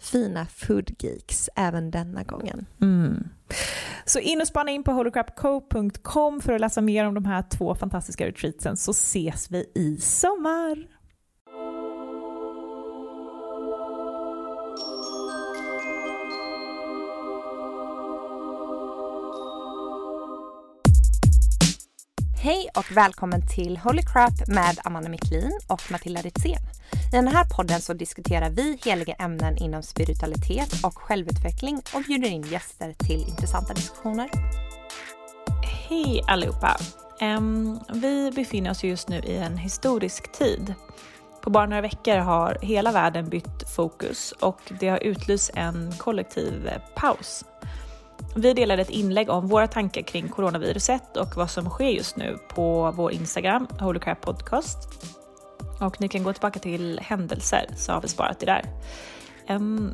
fina foodgeeks även denna gången. Mm. Så in och spana in på holocrapco.com för att läsa mer om de här två fantastiska retreatsen så ses vi i sommar. Hej och välkommen till Holy Crap med Amanda Miklin och Matilda Ritzén. I den här podden så diskuterar vi heliga ämnen inom spiritualitet och självutveckling och bjuder in gäster till intressanta diskussioner. Hej allihopa! Um, vi befinner oss just nu i en historisk tid. På bara några veckor har hela världen bytt fokus och det har utlyst en kollektiv eh, paus vi delade ett inlägg om våra tankar kring coronaviruset och vad som sker just nu på vår Instagram, Holy Crap Podcast. Och ni kan gå tillbaka till händelser så har vi sparat det där.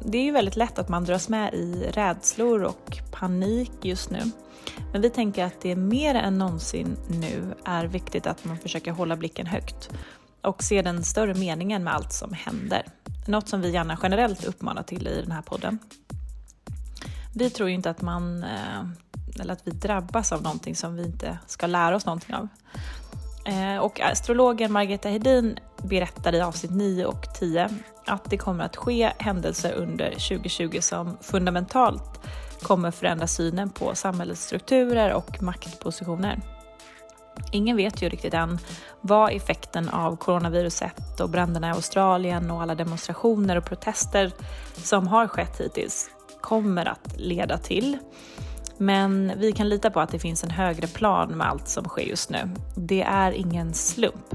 Det är ju väldigt lätt att man dras med i rädslor och panik just nu. Men vi tänker att det mer än någonsin nu är viktigt att man försöker hålla blicken högt och se den större meningen med allt som händer. Något som vi gärna generellt uppmanar till i den här podden. Vi tror ju inte att man, eh, eller att vi drabbas av någonting som vi inte ska lära oss någonting av. Eh, och astrologen Margareta Hedin berättar i avsnitt 9 och 10 att det kommer att ske händelser under 2020 som fundamentalt kommer förändra synen på samhällets strukturer och maktpositioner. Ingen vet ju riktigt än vad effekten av coronaviruset och bränderna i Australien och alla demonstrationer och protester som har skett hittills kommer att leda till. Men vi kan lita på att det finns en högre plan med allt som sker just nu. Det är ingen slump.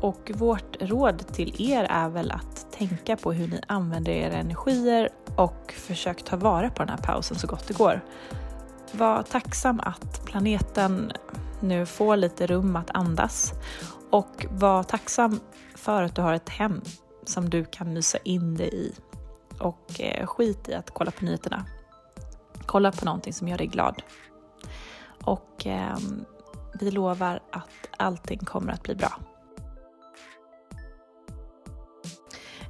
Och vårt råd till er är väl att tänka på hur ni använder era energier och försök ta vara på den här pausen så gott det går. Var tacksam att planeten nu får lite rum att andas och var tacksam för att du har ett hem som du kan mysa in dig i och eh, skit i att kolla på nyheterna. Kolla på någonting som gör dig glad. Och eh, vi lovar att allting kommer att bli bra.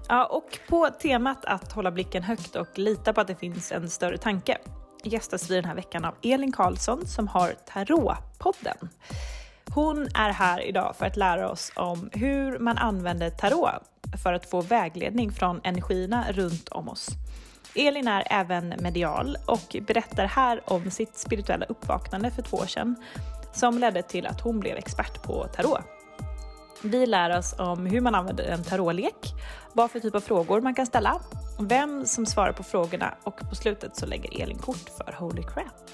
Ja, och på temat att hålla blicken högt och lita på att det finns en större tanke gästas vi den här veckan av Elin Karlsson som har Tarotpodden. Hon är här idag för att lära oss om hur man använder tarot för att få vägledning från energierna runt om oss. Elin är även medial och berättar här om sitt spirituella uppvaknande för två år sedan som ledde till att hon blev expert på tarot. Vi lär oss om hur man använder en tarotlek, vad för typ av frågor man kan ställa, vem som svarar på frågorna och på slutet så lägger Elin kort för Holy Crap.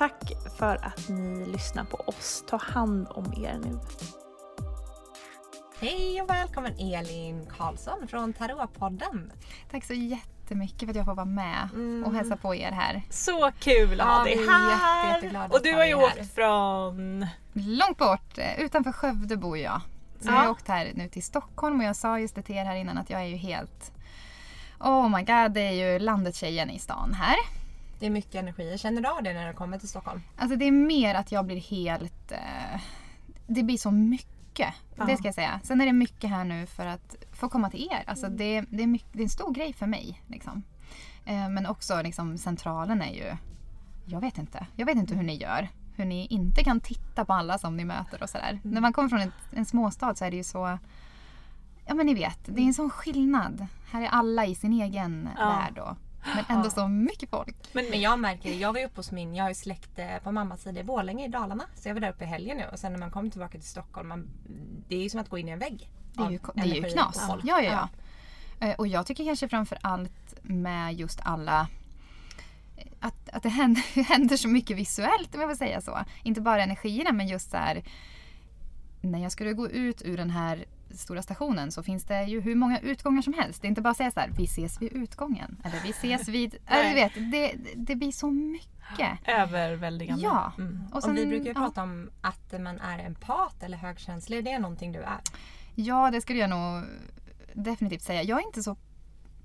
Tack för att ni lyssnar på oss. Ta hand om er nu. Hej och välkommen Elin Karlsson från Tarotpodden. Tack så jättemycket för att jag får vara med mm. och hälsa på er här. Så kul att ha dig här! Jätte, och du har ju åkt från... Långt bort, eh, utanför Skövde bor jag. Så ja. jag har åkt här nu till Stockholm och jag sa just det till er här innan att jag är ju helt... Oh my god, det är ju landet tjejen i stan här. Det är mycket energi. Känner du av det när du kommer till Stockholm? Alltså det är mer att jag blir helt... Eh, det blir så mycket. Ja. Det ska jag säga. Sen är det mycket här nu för att få komma till er. Alltså det, det, är, mycket, det är en stor grej för mig. Liksom. Eh, men också liksom, centralen är ju... Jag vet inte. Jag vet inte hur ni gör. Hur ni inte kan titta på alla som ni möter och sådär. Mm. När man kommer från ett, en småstad så är det ju så... Ja men ni vet, det är en sån skillnad. Här är alla i sin egen ja. värld. Och, men ändå så mycket folk. Men, men jag märker jag var uppe hos min, jag har ju släkt eh, på mammas sida i Borlänge i Dalarna. Så jag var där uppe i helgen nu och sen när man kommer tillbaka till Stockholm, man, det är ju som att gå in i en vägg. Det är ju, det är ju knas. Ja, ja, ja. ja. Och jag tycker kanske framför allt med just alla att, att det händer, händer så mycket visuellt om jag får säga så. Inte bara energierna men just så här, när jag skulle gå ut ur den här stora stationen så finns det ju hur många utgångar som helst. Det är inte bara att säga så här, vi ses vid utgången. Eller vi ses vid... eller du vet, det, det blir så mycket. Överväldigande. Ja. Mm. Och, sen, och, vi brukar ju ja. prata om att man är empat eller högkänslig. Är det någonting du är? Ja, det skulle jag nog definitivt säga. Jag är inte så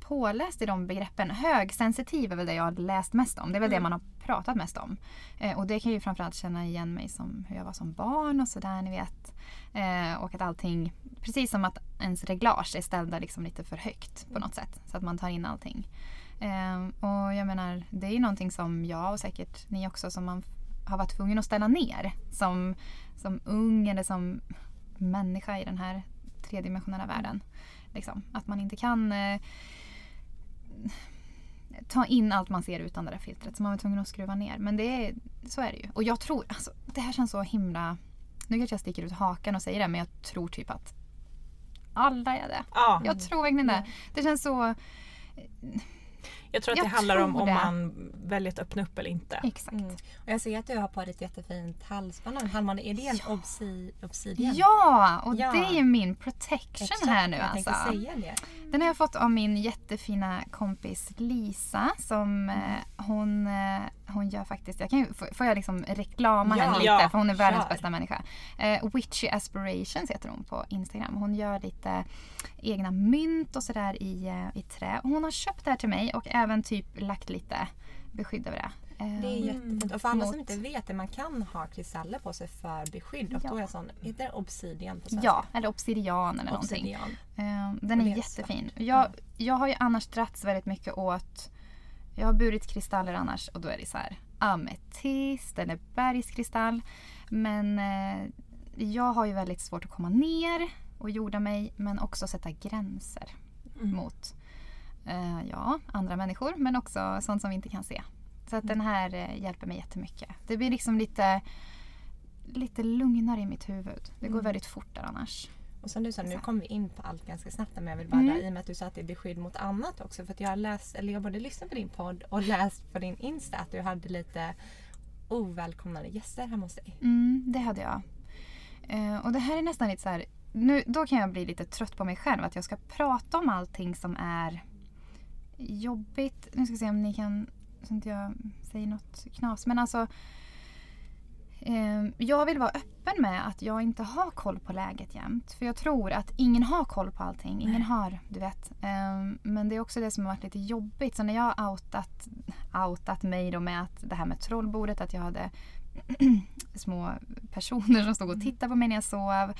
påläst i de begreppen. Högsensitiv är väl det jag har läst mest om. Det är väl mm. det man har pratat mest om. Eh, och det kan ju framförallt känna igen mig som hur jag var som barn och sådär ni vet. Eh, och att allting, precis som att ens reglage är ställda liksom lite för högt på något sätt. Så att man tar in allting. Eh, och jag menar, det är ju någonting som jag och säkert ni också som man har varit tvungen att ställa ner. Som, som ung eller som människa i den här tredimensionella världen. Liksom. Att man inte kan eh, ta in allt man ser utan det där filtret. Så man var tvungen att skruva ner. Men det är, så är det ju. Och jag tror, alltså, det här känns så himla... Nu kanske jag sticker ut hakan och säger det men jag tror typ att alla är det. Ja. Jag tror verkligen det. Det känns så jag tror att jag det handlar om om man väljer att öppna upp eller inte. Exakt. Mm. Och jag ser att du har på dig ett jättefint halsband. Halvmåne, är det en ja. obsi, obsidian? Ja, och ja. det är min protection Exakt. här nu jag alltså. Säga det. Den har jag fått av min jättefina kompis Lisa som mm. eh, hon, eh, hon gör faktiskt, jag kan ju, får jag liksom reklama ja. henne lite ja, för hon är världens klar. bästa människa. Eh, Witchy Aspirations heter hon på Instagram. Hon gör lite egna mynt och sådär i, eh, i trä. hon har köpt det här till mig och även typ lagt lite beskydd över det. Det är jättefint. Och för alla som inte vet det, man kan ha kristaller på sig för beskydd. Och ja. då är sån, heter det obsidian på svenska? Ja, eller obsidian eller obsidian. någonting. Den är, är jättefin. Jag, jag har ju annars dragits väldigt mycket åt jag har burit kristaller annars och då är det så här ametist eller bergskristall. Men eh, jag har ju väldigt svårt att komma ner och jorda mig men också sätta gränser mm. mot eh, ja, andra människor men också sånt som vi inte kan se. Så att mm. den här eh, hjälper mig jättemycket. Det blir liksom lite, lite lugnare i mitt huvud. Det går mm. väldigt fort där annars. Och sen du sa, nu kommer vi in på allt ganska snabbt men jag vill bara mm. i och med att du sa att det är beskydd mot annat också. För att jag har läst, eller jag både lyssnat på din podd och läst på din Insta att du hade lite ovälkomnade gäster hemma hos dig. Mm, det hade jag. Uh, och det här är nästan lite så här, nu, då kan jag bli lite trött på mig själv att jag ska prata om allting som är jobbigt. Nu ska vi se om ni kan, så inte jag säger något knas. Men alltså, eh, jag vill vara öppen med att jag inte har koll på läget jämt. För jag tror att ingen har koll på allting. Ingen har, du vet. Um, men det är också det som har varit lite jobbigt. Så när jag har outat, outat mig då med att det här med trollbordet, att jag hade små personer som stod och mm. tittade på mig när jag sov.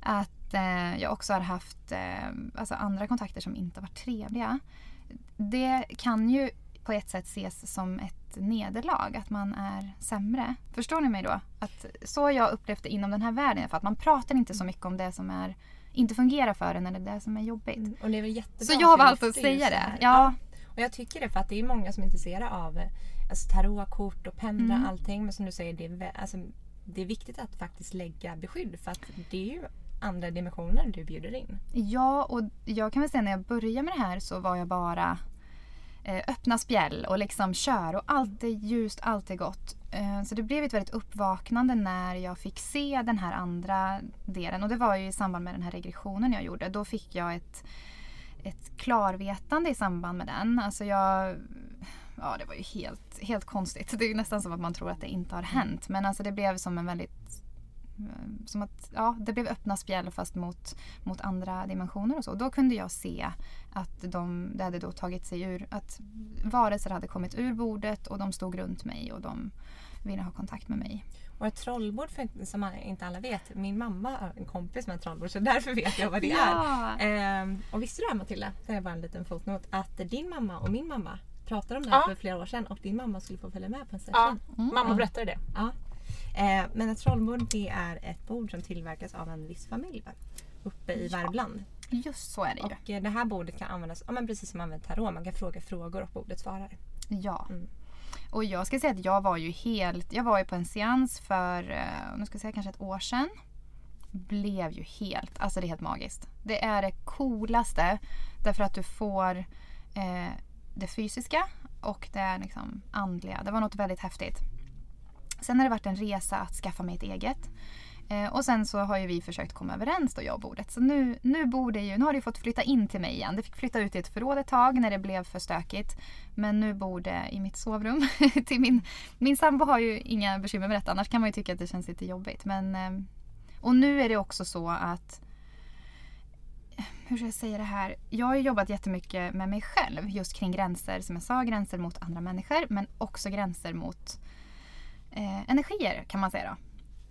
Att eh, jag också har haft eh, alltså andra kontakter som inte varit trevliga. Det kan ju på ett sätt ses som ett nederlag, att man är sämre. Förstår ni mig då? Att så har jag upplevt det inom den här världen. För att man pratar inte så mycket om det som är, inte fungerar för en eller det som är jobbigt. Mm, och det är väl jättebra så jag har valt att säga det. Ja. Och jag tycker det för att det är många som är intresserade av alltså, tarotkort och pendla mm. allting. Men som du säger, det är, alltså, det är viktigt att faktiskt lägga beskydd för att det är ju andra dimensioner du bjuder in. Ja, och jag kan väl säga när jag började med det här så var jag bara Eh, öppna spjäll och liksom kör och allt är ljust, allt är gott. Eh, så det blev ett väldigt uppvaknande när jag fick se den här andra delen och det var ju i samband med den här regressionen jag gjorde. Då fick jag ett, ett klarvetande i samband med den. Alltså jag ja, det var ju helt, helt konstigt. Det är nästan som att man tror att det inte har hänt. Men alltså det blev som en väldigt som att ja, det blev öppna spjäll fast mot, mot andra dimensioner och så. Då kunde jag se att de, det hade då tagit sig ur, att varelser hade kommit ur bordet och de stod runt mig och de ville ha kontakt med mig. Och ett trollbord, för, som inte alla vet, min mamma har en kompis med ett trollbord så därför vet jag vad det ja. är. Ehm, och visste du det Matilda, det är bara en liten fotnot, att din mamma och min mamma pratade om det här ja. för flera år sedan och din mamma skulle få följa med på en session. Ja, mm. mamma berättade det. Ja. Eh, men ett trollbord det är ett bord som tillverkas av en viss familj uppe i Värmland. Just så är det ju. Och eh, det här bordet kan användas ja, men precis som man använder tarot. Man kan fråga frågor och bordet svarar. Ja. Mm. Och jag ska säga att jag var ju helt, jag var ju på en seans för, eh, nu ska jag säga kanske ett år sedan. Blev ju helt, alltså det är helt magiskt. Det är det coolaste därför att du får eh, det fysiska och det liksom andliga. Det var något väldigt häftigt. Sen har det varit en resa att skaffa mig ett eget. Eh, och sen så har ju vi försökt komma överens då, jag och bordet. Så nu, nu, bor det ju, nu har det ju fått flytta in till mig igen. Det fick flytta ut i ett förråd ett tag när det blev för stökigt. Men nu bor det i mitt sovrum. till min, min sambo har ju inga bekymmer med detta. Annars kan man ju tycka att det känns lite jobbigt. Men, eh, och nu är det också så att hur ska jag säga det här? Jag har jobbat jättemycket med mig själv just kring gränser, som jag sa, gränser mot andra människor men också gränser mot eh, energier kan man säga då.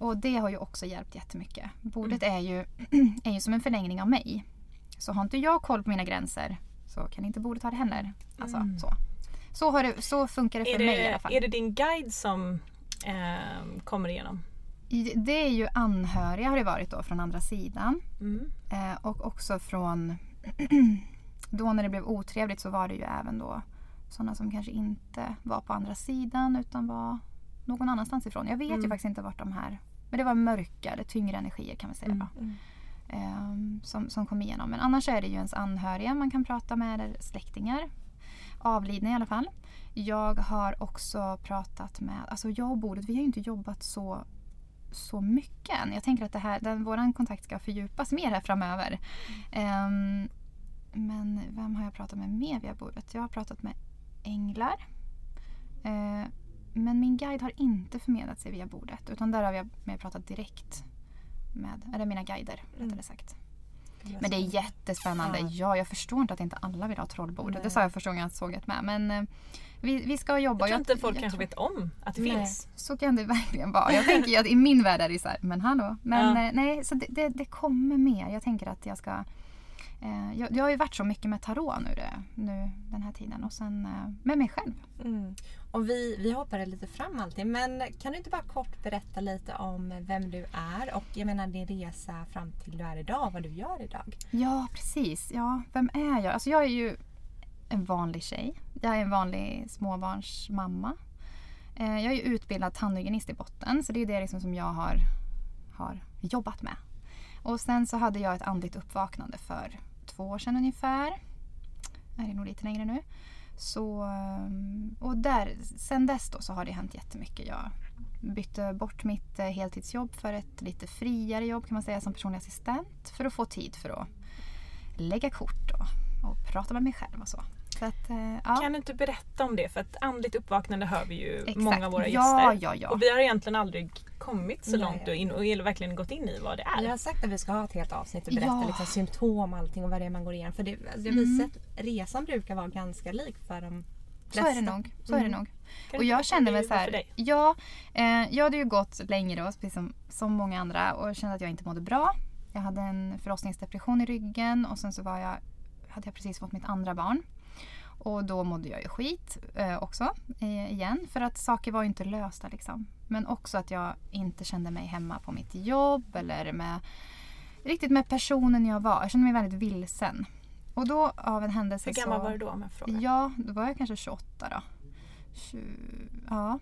Och det har ju också hjälpt jättemycket. Bordet mm. är, ju, är ju som en förlängning av mig. Så har inte jag koll på mina gränser så kan inte bordet ha det heller. Alltså, mm. så. Så, har det, så funkar det för det, mig i alla fall. Är det din guide som eh, kommer igenom? Det är ju anhöriga har det varit då från andra sidan. Mm. Eh, och också från... då när det blev otrevligt så var det ju även då sådana som kanske inte var på andra sidan utan var någon annanstans ifrån. Jag vet mm. ju faktiskt inte vart de här... Men det var mörka eller tyngre energier kan man säga. Mm. mm. Eh, som, som kom igenom. Men annars är det ju ens anhöriga man kan prata med eller släktingar. Avlidna i alla fall. Jag har också pratat med, alltså jag och bordet, vi har ju inte jobbat så så mycket än. Jag tänker att det här, den, vår kontakt ska fördjupas mer här framöver. Um, men vem har jag pratat med mer via bordet? Jag har pratat med änglar. Uh, men min guide har inte förmedlat sig via bordet utan där har jag mer pratat direkt med, eller mina guider rättare mm. sagt. Men det är jättespännande. Ja. ja, jag förstår inte att inte alla vill ha trollbord. Det sa jag första gången jag såg det med. Men uh, vi, vi ska jobba. Jag tror inte folk jag, kanske tror... vet om att det nej, finns. Så kan det verkligen vara. Jag tänker att i min värld är det så här, men hallå. Men ja. Eh, nej, så det, det, det, kommer mer. Jag tänker att jag ska eh, jag, jag har ju varit så mycket med tarot nu, det, nu den här tiden och sen eh, med mig själv. Mm. Och vi, vi hoppar lite fram alltid men kan du inte bara kort berätta lite om vem du är och jag menar din resa fram till du är idag, vad du gör idag? Ja precis, ja vem är jag? Alltså jag är ju en vanlig tjej. Jag är en vanlig småbarnsmamma. Eh, jag är utbildad tandhygienist i botten så det är det liksom som jag har, har jobbat med. Och sen så hade jag ett andligt uppvaknande för två år sedan ungefär. Är det nog lite längre nu. Så, eh, och där, sen dess då så har det hänt jättemycket. Jag bytte bort mitt eh, heltidsjobb för ett lite friare jobb kan man säga som personlig assistent för att få tid för att lägga kort och, och prata med mig själv och så. Att, eh, ja. Kan du inte berätta om det? För att andligt uppvaknande hör vi ju Exakt. många av våra gäster. Ja, ja, ja. Och vi har egentligen aldrig kommit så Ja, långt ja. och, in, och verkligen gått in i vad det är. Jag har sagt att vi ska ha ett helt avsnitt och berätta Ja. liksom symptom och allting och vad det är man går igenom. För det, alltså, jag visar att resan brukar vara ganska lik för de Så är det nog. Så är det Mm. nog. Kan Och jag kände mig det så här. Ja, eh, jag hade ju gått länge då, precis som, som många andra och kände att jag inte mådde bra. Jag hade en förlossningsdepression i ryggen och sen så var jag, hade jag precis fått mitt andra barn. Och då mådde jag ju skit eh, också eh, igen för att saker var ju inte lösta liksom. Men också att jag inte kände mig hemma på mitt jobb eller med riktigt med personen jag var. Jag kände mig väldigt vilsen. Och då av en händelse Hur gammal så... var du då om jag frågar? Ja, då var jag kanske 28 då. 20, ja.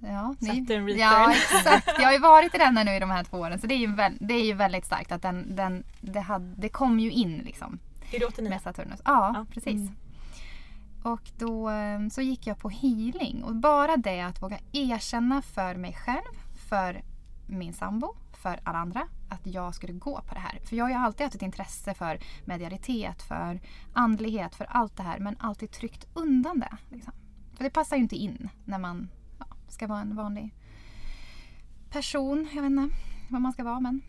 Ja, Satte en return. ja, exakt. Jag har ju varit i denna nu i de här två åren så det är ju, väl, det är ju väldigt starkt att den, den, det, hade, det kom ju in liksom Är du 89? med Saturnus. Ja, Ja. precis. Mm. Och då eh, så gick jag på healing och bara det att våga erkänna för mig själv, för min sambo, för alla andra att jag skulle gå på det här. För jag har ju alltid haft ett intresse för medialitet, för andlighet, för allt det här men alltid tryckt undan det. Liksom. För det passar ju inte in när man ja, ska vara en vanlig person. Jag vet inte vad man ska vara men.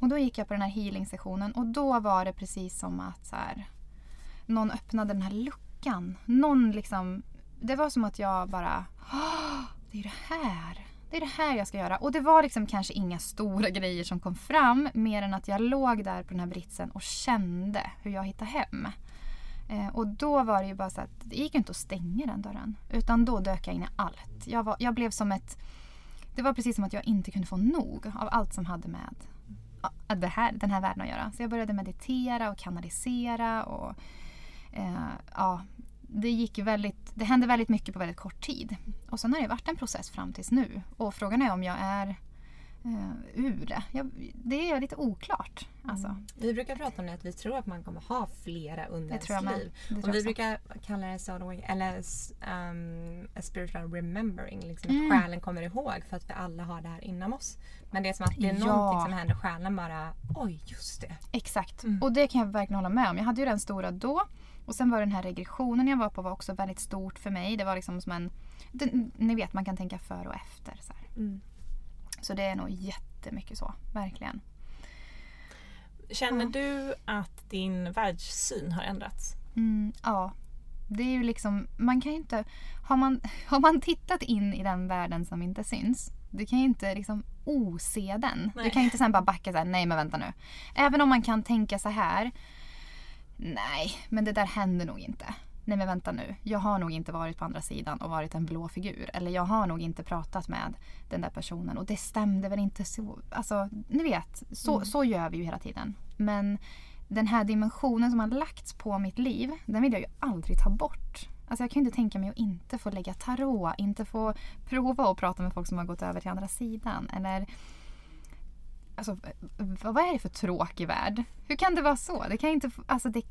Och då gick jag på den här healing-sessionen och då var det precis som att så här, någon öppnade den här luckan. Någon liksom, det var som att jag bara, det är det här. Det är det här jag ska göra. Och det var liksom kanske inga stora grejer som kom fram mer än att jag låg där på den här britsen och kände hur jag hittade hem. Eh, och då var det ju bara så att det gick ju inte att stänga den dörren. Utan då dök jag in i allt. Jag, var, jag blev som ett... Det var precis som att jag inte kunde få nog av allt som hade med ja, det här, den här världen att göra. Så jag började meditera och kanalisera och eh, ja, det gick väldigt, det hände väldigt mycket på väldigt kort tid. Och sen har det varit en process fram tills nu. Och frågan är om jag är eh, ur det. Jag, det är lite oklart. Alltså. Mm. Vi brukar prata om det att vi tror att man kommer ha flera under ens liv. Det Och vi brukar kalla det så, eller um, spiritual remembering. Liksom Mm. Att själen kommer ihåg för att vi alla har det här inom oss. Men det är som att det är Ja. någonting som händer själen bara, oj just det. Exakt. Mm. Och det kan jag verkligen hålla med om. Jag hade ju den stora då. Och sen var den här regressionen jag var på var också väldigt stort för mig. Det var liksom som en... Det, ni vet, man kan tänka före och efter. Så, här. Mm. så det är nog jättemycket så. Verkligen. Känner Ja. du att din världssyn har ändrats? Mm, ja. Det är ju liksom... Man kan ju inte... Har man, har man tittat in i den världen som inte syns. Du kan ju inte liksom ose den. Nej. Du kan ju inte sen bara backa så här, nej men vänta nu. Även om man kan tänka så här. Nej, men det där händer nog inte. Nej men vänta nu. Jag har nog inte varit på andra sidan och varit en blå figur. Eller jag har nog inte pratat med den där personen och det stämde väl inte så. Alltså, ni vet. Så, så gör vi ju hela tiden. Men den här dimensionen som har lagts på mitt liv, den vill jag ju aldrig ta bort. Alltså jag kan ju inte tänka mig att inte få lägga tarot, inte få prova att prata med folk som har gått över till andra sidan. Eller Alltså, vad är det för tråkig värld? Hur kan det vara så? Det kan inte... Alltså det,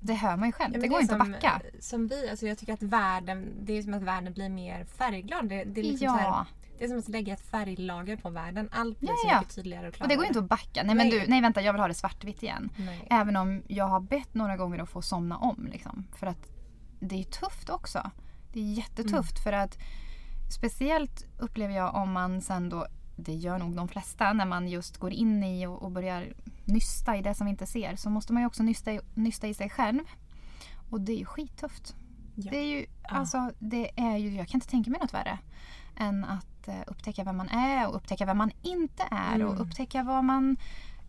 det hör man ju själv. Ja, det går är inte att backa. Som vi, alltså jag tycker att världen, det är som att världen blir mer färgglad. Det, det, är, liksom så här, Ja, det är som att lägga ett färglager på världen. Allt blir Ja, så ja. mycket tydligare och klarare. och det går inte att backa. Nej men Nej. du, nej vänta jag vill ha det svartvitt igen. Nej. Även om jag har bett några gånger att få somna om. Liksom. För att det är tufft också. Det är jättetufft för att speciellt upplever jag om man sen då, det gör nog de flesta, när man just går in i och, och börjar nysta i det som vi inte ser så måste man ju också nysta i, nysta i sig själv. Och det är ju skittufft. Ja. Det är ju, alltså, det är ju, jag kan inte tänka mig något värre än att eh, upptäcka vem man är och upptäcka vem man inte är Mm. och upptäcka vad man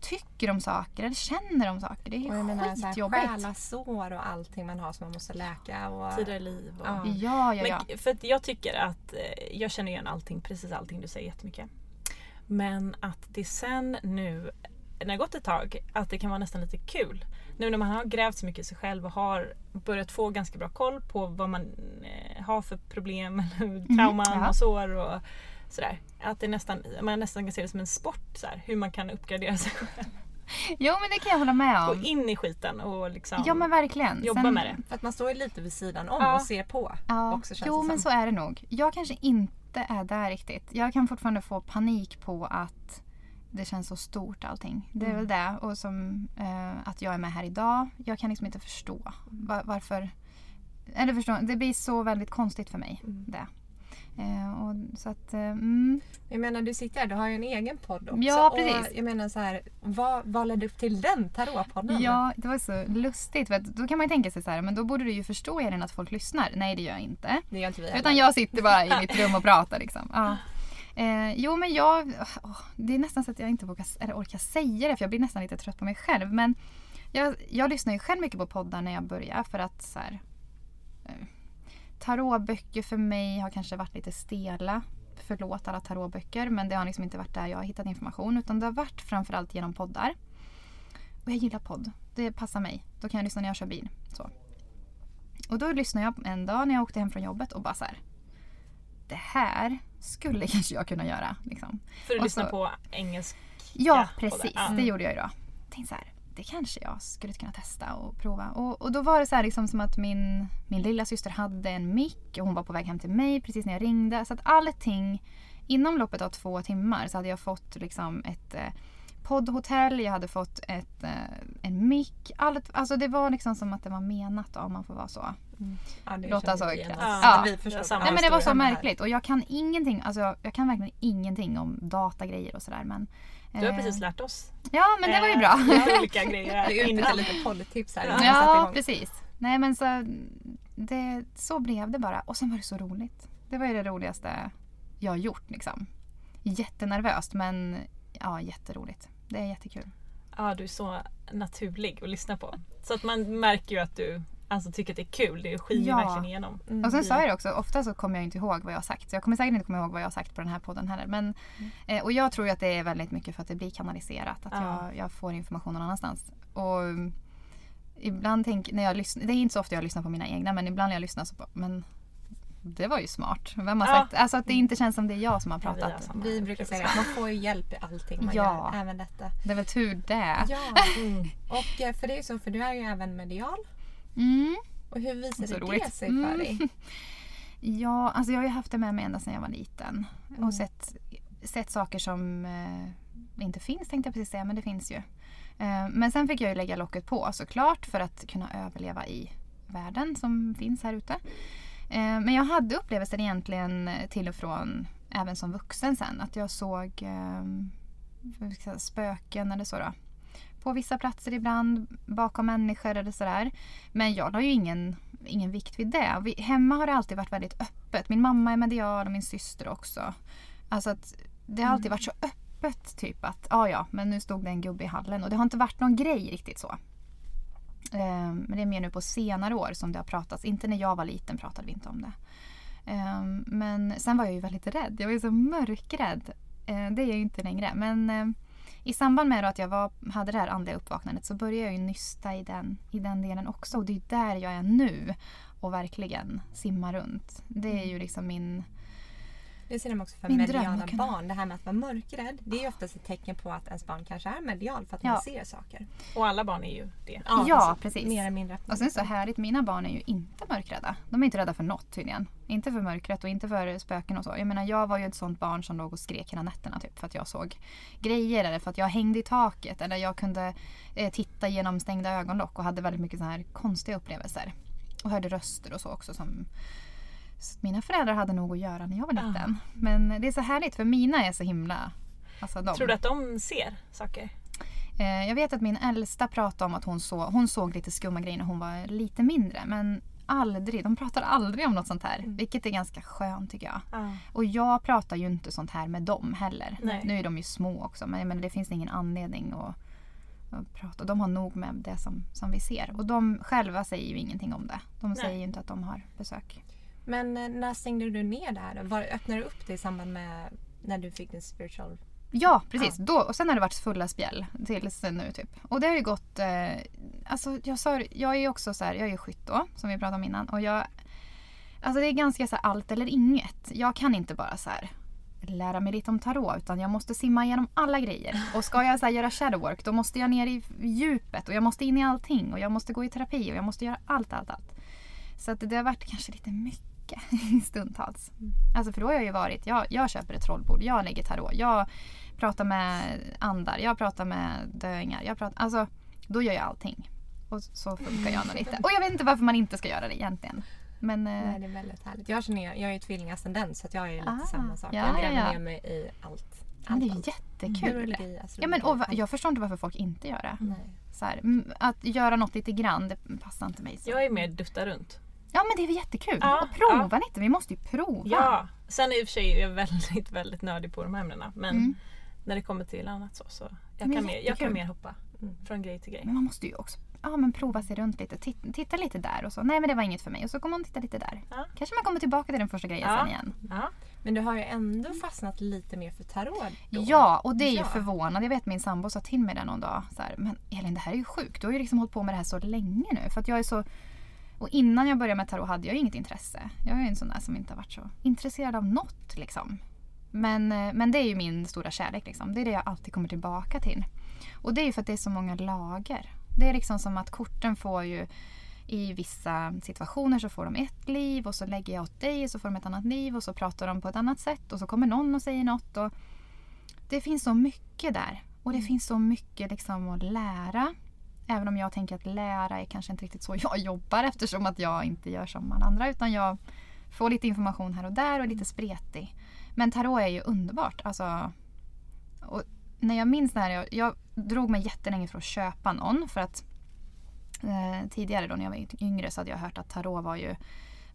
tycker om saker eller känner om saker. Det är Och jag menar skitjobbigt. själasår och allting man har som man måste läka. Och, Tidigare liv och... Ja. Ja, ja. Men, för att jag tycker att eh, jag känner igen allting, precis allting du säger jättemycket. Men att det sen nu, när det har gått ett tag, att det kan vara nästan lite kul. Nu när man har grävt så mycket i sig själv och har börjat få ganska bra koll på vad man eh, har för problem, trauman ja. och sår och sådär. Att det nästan, man nästan kan se det som en sport, så här, hur man kan uppgradera sig själv. Jo, men det kan jag hålla med Gå om. in i skiten och liksom Ja, men verkligen. jobba Sen- med det. För att man står ju lite vid sidan om Ja. och ser på. Ja, Också känns jo det men så är det nog. Jag kanske inte är där riktigt. Jag kan fortfarande få panik på att det känns så stort allting. Det är Mm. väl det. Och som eh, att jag är med här idag. Jag kan liksom inte förstå va- varför. Eller förstå, det blir så väldigt konstigt för mig. Mm. Det. Eh, och, så att, eh, mm. Jag menar du sitter här, du har ju en egen podd också. Ja, precis. Och jag menar så här, vad, vad ledde upp till den tarotpodden? Ja, det var så lustigt. För att då kan man ju tänka sig så här, men då borde du ju förstå Elin att folk lyssnar. Nej, det gör jag inte. Det gör inte vi Utan heller. jag sitter bara i mitt rum och pratar liksom. Ja. Eh, jo men jag, åh, det är nästan så att jag inte vågar, eller orkar säga det för jag blir nästan lite trött på mig själv. Men jag, jag lyssnar ju själv mycket på poddar när jag börjar för att så här, eh, tarotböcker för mig har kanske varit lite stela. Förlåt alla tarotböcker men det har liksom inte varit där jag har hittat information utan det har varit framförallt genom poddar. Och jag gillar podd. Det passar mig. Då kan jag lyssna när jag kör bil. Så. Och då lyssnade jag en dag när jag åkte hem från jobbet och bara så här. Det här skulle kanske jag kunna göra. Liksom. För lyssnar så- på engelsk Ja, precis. Ja. Det gjorde jag idag. Tänkte så här, det kanske jag skulle kunna testa och prova. Och, och då var det så här liksom som att min, min lilla syster hade en mick och hon var på väg hem till mig precis när jag ringde. Så att allting, inom loppet av två timmar så hade jag fått liksom ett eh, poddhotell, jag hade fått ett, eh, en mick. Allt, alltså det var liksom som att det var menat då, om man får vara så. Ja, det Låta så vi. Ja. Vi förstår Ja, samma Nej men det var så märkligt och jag kan ingenting, alltså jag, kan verkligen ingenting om datagrejer och sådär men Du har eh, precis lärt oss Ja men det var ju eh, bra. lite olika grejer Vi utbyter innan. lite poddtips här. vi Ja, igång. precis. Nej men så, det, så blev det bara. Och sen var det så roligt. Det var ju det roligaste jag har gjort liksom. Jättenervöst men ja, jätteroligt. Det är jättekul. Ja, du är så naturlig att lyssna på. Så att man märker ju att du alltså, tycker att det är kul. Det skiner Ja. verkligen igenom. Mm. Och sen sa jag det också, ofta så kommer jag inte ihåg vad jag har sagt. Så jag kommer säkert inte komma ihåg vad jag har sagt på den här podden heller. Men, eh, och jag tror ju att det är väldigt mycket för att det blir kanaliserat. Att Ja. jag, jag får information någon annanstans. Och mm, ibland tänker, när jag lyssnar, det är inte så ofta jag lyssnar på mina egna men ibland när jag lyssnar så bara, men det var ju smart. Vem har Ja. sagt, alltså att det inte känns som det är jag som har Ja, vi pratat. Vi brukar säga att man får ju hjälp i allting man Ja. gör, även detta. Det är väl tur det. Ja, Mm. och eh, för det är så, för du är ju även medial. Mm. Och hur visade Så det roligt. sig för Mm. dig? Ja, alltså jag har ju haft det med mig ända sedan jag var liten. Mm. Och sett, sett saker som eh, inte finns tänkte jag precis säga, men det finns ju. Eh, men sen fick jag ju lägga locket på såklart för att kunna överleva i världen som finns här ute. Eh, men jag hade upplevelser egentligen till och från även som vuxen sen. Att jag såg eh, spöken eller så då. På vissa platser ibland, bakom människor eller sådär. Men jag har ju ingen, ingen vikt vid det. Vi, hemma har det alltid varit väldigt öppet. Min mamma är medial och min syster också. Alltså att det har alltid varit så öppet typ att ja ja, men nu stod det en gubbe i hallen och det har inte varit någon grej riktigt så. Ehm, Men det är mer nu på senare år som det har pratats. Inte när jag var liten pratade vi inte om det. Ehm, Men sen var jag ju väldigt rädd. Jag var ju så mörkrädd. Eh, Det är jag ju inte längre. Men i samband med att jag var, hade det här andliga uppvaknandet så började jag ju nysta i den, i den delen också. Och det är där jag är nu och verkligen simmar runt. Det är ju liksom min... Det ser de också för Min mediala kunna- barn. Det här med att vara mörkrädd. Det är ju oftast ett tecken på att ens barn kanske är medial för att Ja. man ser saker. Och alla barn är ju det. Ja, precis. Mer eller mindre. Och sen så härligt, mina barn är ju inte mörkrädda. De är inte rädda för något tydligen. Inte för mörkret och inte för spöken och så. Jag menar jag var ju ett sånt barn som låg och skrek hela nätterna typ för att jag såg grejer eller för att jag hängde i taket eller jag kunde eh, titta genom stängda ögonlock och hade väldigt mycket så här konstiga upplevelser. Och hörde röster och så också som så mina föräldrar hade nog att göra när jag var liten. Men det är så härligt för mina är så himla... Alltså de. Tror du att de ser saker? Eh, Jag vet att min äldsta pratade om att hon, så, hon såg lite skumma grejer när hon var lite mindre. Men aldrig, de pratar aldrig om något sånt här. Vilket är ganska skönt tycker jag. Ja. Och jag pratar ju inte sånt här med dem heller. Nej. Nu är de ju små också men, men det finns ingen anledning att, att prata. De har nog med det som, som vi ser. Och de själva säger ju ingenting om det. De säger ju inte att de har besök. Men eh, när stängde du ner det här? då? Var, öppnade du upp det i samband med när du fick din spiritual... Ja, precis. Då, och sen har det varit fulla spjäll tills nu typ. Och det har ju gått... Eh, alltså jag, sa, jag är ju också så här, jag är ju skytt då, som vi pratade om innan. Och jag... Alltså det är ganska så här allt eller inget. Jag kan inte bara så här lära mig lite om tarot utan jag måste simma igenom alla grejer. Och ska jag så här göra shadow work då måste jag ner i djupet och jag måste in i allting och jag måste gå i terapi och jag måste göra allt, allt, allt. Så att det har varit kanske lite mycket stundtals. Alltså för då har jag ju varit, jag, jag köper ett trollbord, jag lägger tarot, jag pratar med andar, jag pratar med döingar. Jag pratar, alltså, då gör jag allting. Och så funkar jag nog lite. Och jag vet inte varför man inte ska göra det egentligen. Men, eh, Nej, det är väldigt härligt. Jag, känner, jag är ju tvillingascendent så att jag är lite Ah, samma sak. ja, jag gräver ja, ja. ner mig i allt. men det är ju allt. jättekul. Biologi, Ja, men, och allt. jag förstår inte varför folk inte gör det. Nej. Så här, mm, att göra något lite grann, det passar inte mig. Så. Jag är mer dutta runt. Ja men det är väl jättekul. Ja, och prova lite, vi måste ju prova. Ja. Sen i och för sig är jag väldigt, väldigt nördig på de här ämnena. Men Mm. när det kommer till annat så, så jag, kan mer, jag kan mer hoppa mm, från grej till grej. Men man måste ju också ja, men prova sig runt lite. Titta, titta lite där och så. Nej men det var inget för mig. Och så kommer man titta lite där. Ja. Kanske man kommer tillbaka till den första grejen Ja. sen igen. Ja. Men du har ju ändå fastnat lite mer för tarot då. Ja, och det är ju Ja. förvånande. Jag vet min sambo sa till mig det någon dag. Så här, men Elin det här är ju sjukt. Du har ju liksom hållit på med det här så länge nu. För att jag är så... Och innan jag började med tarot hade jag inget intresse. Jag är ju en sån där som inte har varit så intresserad av något liksom. Men, eh, men det är ju min stora kärlek liksom. Det är det jag alltid kommer tillbaka till. Och det är ju för att det är så många lager. Det är liksom som att korten får ju i vissa situationer så får de ett liv och så lägger jag åt dig och så får de ett annat liv och så pratar de på ett annat sätt och så kommer någon och säger något. Och det finns så mycket där. Och det finns så mycket liksom att lära. Även om jag tänker att lära är kanske inte riktigt så jag jobbar eftersom att jag inte gör som alla andra utan jag får lite information här och där och är lite spretig. Men tarot är ju underbart. Alltså, och när jag minns när jag, jag drog mig jättelänge för att köpa någon för att eh, tidigare då när jag var yngre så hade jag hört att tarot var ju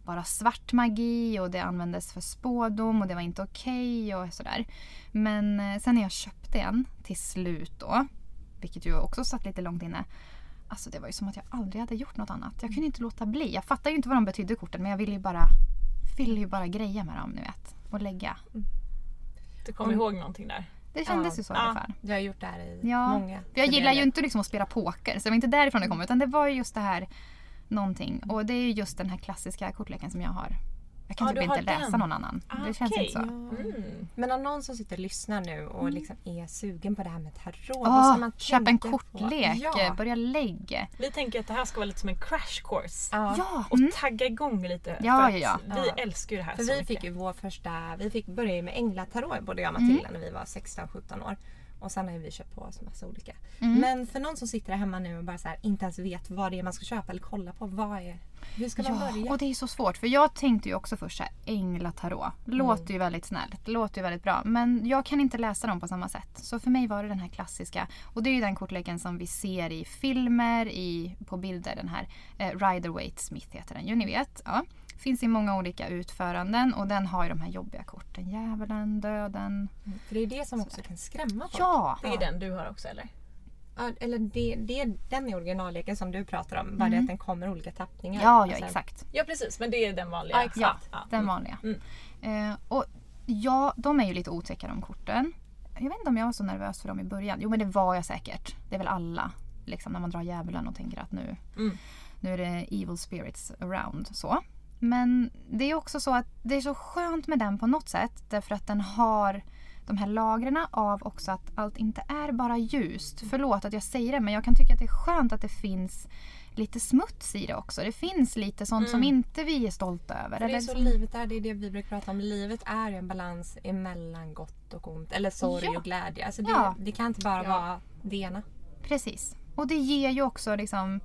bara svart magi och det användes för spådom och det var inte okej och sådär. Men eh, sen när jag köpte en till slut då, vilket ju också satt lite långt inne. Alltså det var ju som att jag aldrig hade gjort något annat. Jag kunde inte låta bli. Jag fattar ju inte vad de betydde korten men jag ville ju bara, ville ju bara greja med dem ni vet. Och lägga. Du kommer ihåg någonting där? Det kändes Ja. ju så i alla fall. Du har gjort det här i Ja, många För jag gillar ju inte liksom att spela poker så det var inte därifrån det kom utan det var ju just det här någonting. Och det är ju just den här klassiska kortleken som jag har. Jag kan Ja, typ du har inte läsa den. någon annan. Ah, det känns okej. inte så. Mm. Men om någon som sitter och lyssnar nu och liksom är sugen på det här med tarot. vad Åh, ska man köp en kortlek, Ja. börja lägga. Vi tänker att det här ska vara lite som en crash course. ja. Ja, Och mm. tagga igång lite. Ja, för ja, att ja. Vi Ja. älskar ju det här För så vi mycket. fick ju vår första, vi fick börja med änglatarot både jag och Matilda när vi var 16-17 år. Och sen har vi köpt på oss massa olika. Men för någon som sitter där hemma nu och bara så här, inte ens vet vad det är man ska köpa eller kolla på. Vad är, hur ska man Ja, börja? och det är så svårt för jag tänkte ju också först såhär, änglatarot. Låter ju väldigt snällt, låter ju väldigt bra. Men jag kan inte läsa dem på samma sätt. Så för mig var det den här klassiska. Och det är ju den kortleken som vi ser i filmer, i, på bilder. Den här eh, Rider-Waite Smith heter den ju, ni vet. Ja. Finns i många olika utföranden och den har ju de här jobbiga korten. Djävulen, döden. För det är det som också kan skrämma folk. Ja! Det är den du har också eller? Ja, eller det, det, den är originalleken som du pratar om. Bara det att den kommer i olika tappningar. Mm. Ja, ja Alltså, exakt. Ja precis, men det är den vanliga. Ja, exakt. Ja, Den mm. vanliga. Mm. Eh, och ja, de är ju lite otäcka de korten. Jag vet inte om jag var så nervös för dem i början. Jo men det var jag säkert. Det är väl alla. Liksom när man drar djävulen och tänker att nu, Mm. nu är det evil spirits around. Så. Men det är också så att det är så skönt med den på något sätt. Därför att den har de här lagren av också att allt inte är bara ljust. Förlåt att jag säger det men jag kan tycka att det är skönt att det finns lite smuts i det också. Det finns lite sånt som inte vi är stolta över. För det är så livet är, det är det vi brukar prata om. Livet är ju en balans emellan gott och ont. Eller sorg Ja. och glädje. Alltså det, Ja. det kan inte bara Ja. vara det ena. Precis. Och det ger ju också liksom...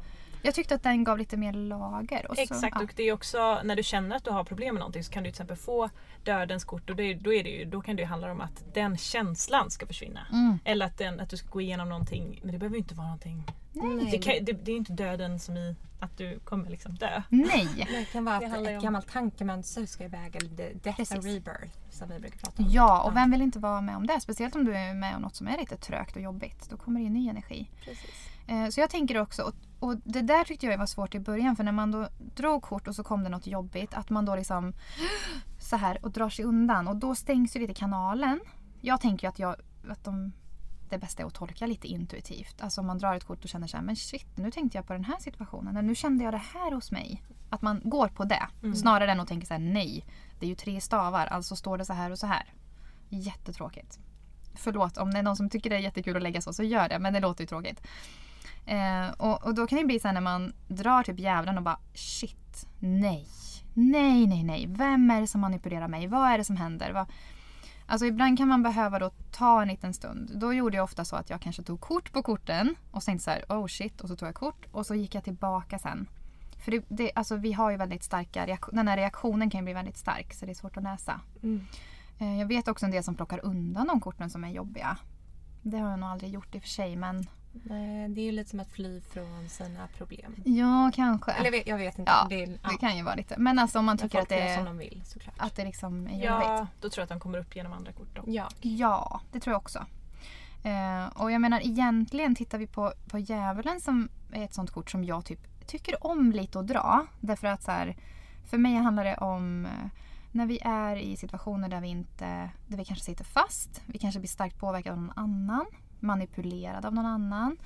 Jag tyckte att den gav lite mer lager. Och så, Exakt ja. och det är också när du känner att du har problem med någonting så kan du till exempel få dödens kort och det, då, är det ju, då kan det ju handla om att den känslan ska försvinna. Mm. Eller att, den, att du ska gå igenom någonting, men det behöver ju inte vara någonting. Nej. Det, kan, det, det är inte döden som i att du kommer liksom dö. Nej! Det kan vara Det att ett gammalt tankemönster ska iväg. Eller de- death Precis. and rebirth som vi brukar prata om. Ja, och vem vill inte vara med om det? Speciellt om du är med om något som är lite trögt och jobbigt. Då kommer det ju ny energi. Precis. Eh, Så jag tänker också, och, det där tyckte jag var svårt i början för när man då drog kort och så kom det något jobbigt att man då liksom så här och drar sig undan och då stängs ju lite kanalen. Jag tänker ju att, jag, att de, det bästa är att tolka lite intuitivt. Alltså om man drar ett kort och känner så här, men shit nu tänkte jag på den här situationen, eller nu kände jag det här hos mig. Att man går på det snarare än att tänka så här, nej det är ju tre stavar alltså står det så här och så här. Jättetråkigt. Förlåt om det är någon som tycker det är jättekul att lägga så, så gör det. Men det låter ju tråkigt. Eh, och, och då kan det bli så när man drar typ djävulen och bara shit, nej. Nej, nej, nej. Vem är det som manipulerar mig? Vad är det som händer? Vad... Alltså ibland kan man behöva då ta en liten stund. Då gjorde jag ofta så att jag kanske tog kort på korten och tänkte så här, oh shit, och så tog jag kort och så gick jag tillbaka sen. För det, det, alltså, vi har ju väldigt starka reaktioner. Den här reaktionen kan ju bli väldigt stark så det är svårt att läsa. Mm. Eh, Jag vet också en del som plockar undan de korten som är jobbiga. Det har jag nog aldrig gjort i och för sig men Nej, det är ju lite som att fly från sina problem. ja kanske. Eller jag vet, jag vet inte. ja, det, är, det kan ju vara lite. Men alltså om man tycker att det, gör som är, de vill såklart. att det liksom är jobbigt. Ja, då tror jag att de kommer upp genom andra kort då. Ja. Ja, det tror jag också. Eh, och jag menar egentligen tittar vi på, på djävulen som är ett sånt kort som jag typ tycker om lite att dra. Därför att så här, för mig handlar det om eh, när vi är i situationer där vi inte, där vi kanske sitter fast. Vi kanske blir starkt påverkade av någon annan. Manipulerad av någon annan.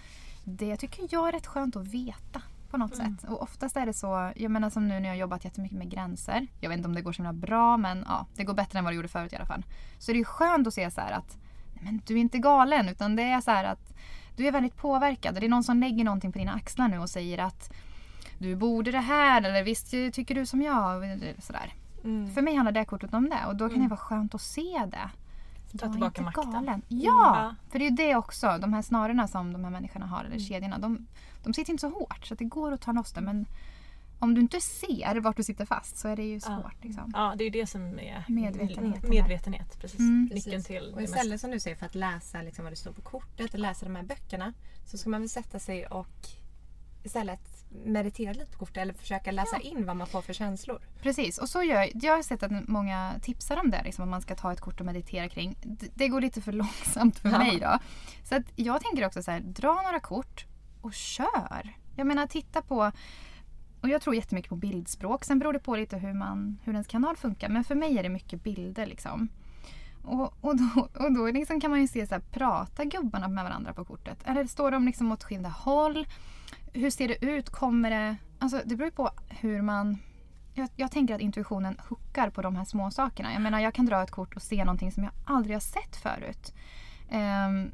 Det tycker jag är rätt skönt att veta på något Mm. sätt. Och oftast är det så, jag menar som nu när jag har jobbat jättemycket med gränser. Jag vet inte om det går så himla bra men ja, det går bättre än vad det gjorde förut i alla fall. Så det är skönt att se så att nej, men du är inte galen utan det är så att du är väldigt påverkad. Det är någon som lägger någonting på dina axlar nu och säger att du borde det här eller visst tycker du som jag. Sådär. Mm. För mig handlar det kortet om det och då kan Mm. det vara skönt att se det. Ta Jag tillbaka makten. Galen. Ja, Ja. för det är ju det också. De här snarorna som de här människorna har, Mm. eller kedjorna, de, de sitter inte så hårt så att det går att ta loss det. Men om du inte ser vart du sitter fast så är det ju Ja. svårt. Liksom. Ja, det är ju det som är Medvetenheten. medvetenhet precis. Mm. Nyckeln Precis. till Och istället som du säger för att läsa liksom vad det står på kortet och läsa de här böckerna så ska man väl sätta sig och istället meditera lite på kortet eller försöka läsa in vad man får för känslor. Precis, och så gör jag. Jag har sett att många tipsar om det, liksom, att man ska ta ett kort och meditera kring. D- Det går lite för långsamt för Ja. mig då. Så att jag tänker också så här, dra några kort och kör. Jag menar titta på, och jag tror jättemycket på bildspråk. Sen beror det på lite hur, man, hur ens kanal funkar. Men för mig är det mycket bilder liksom. Och, och då, och då liksom kan man ju se så här, prata gubbarna med varandra på kortet? Eller står de liksom åt skilda håll? Hur ser det ut? Kommer det... Alltså det beror ju på hur man... Jag, jag tänker att intuitionen hookar på de här små sakerna. Jag menar jag kan dra ett kort och se någonting som jag aldrig har sett förut. Ehm,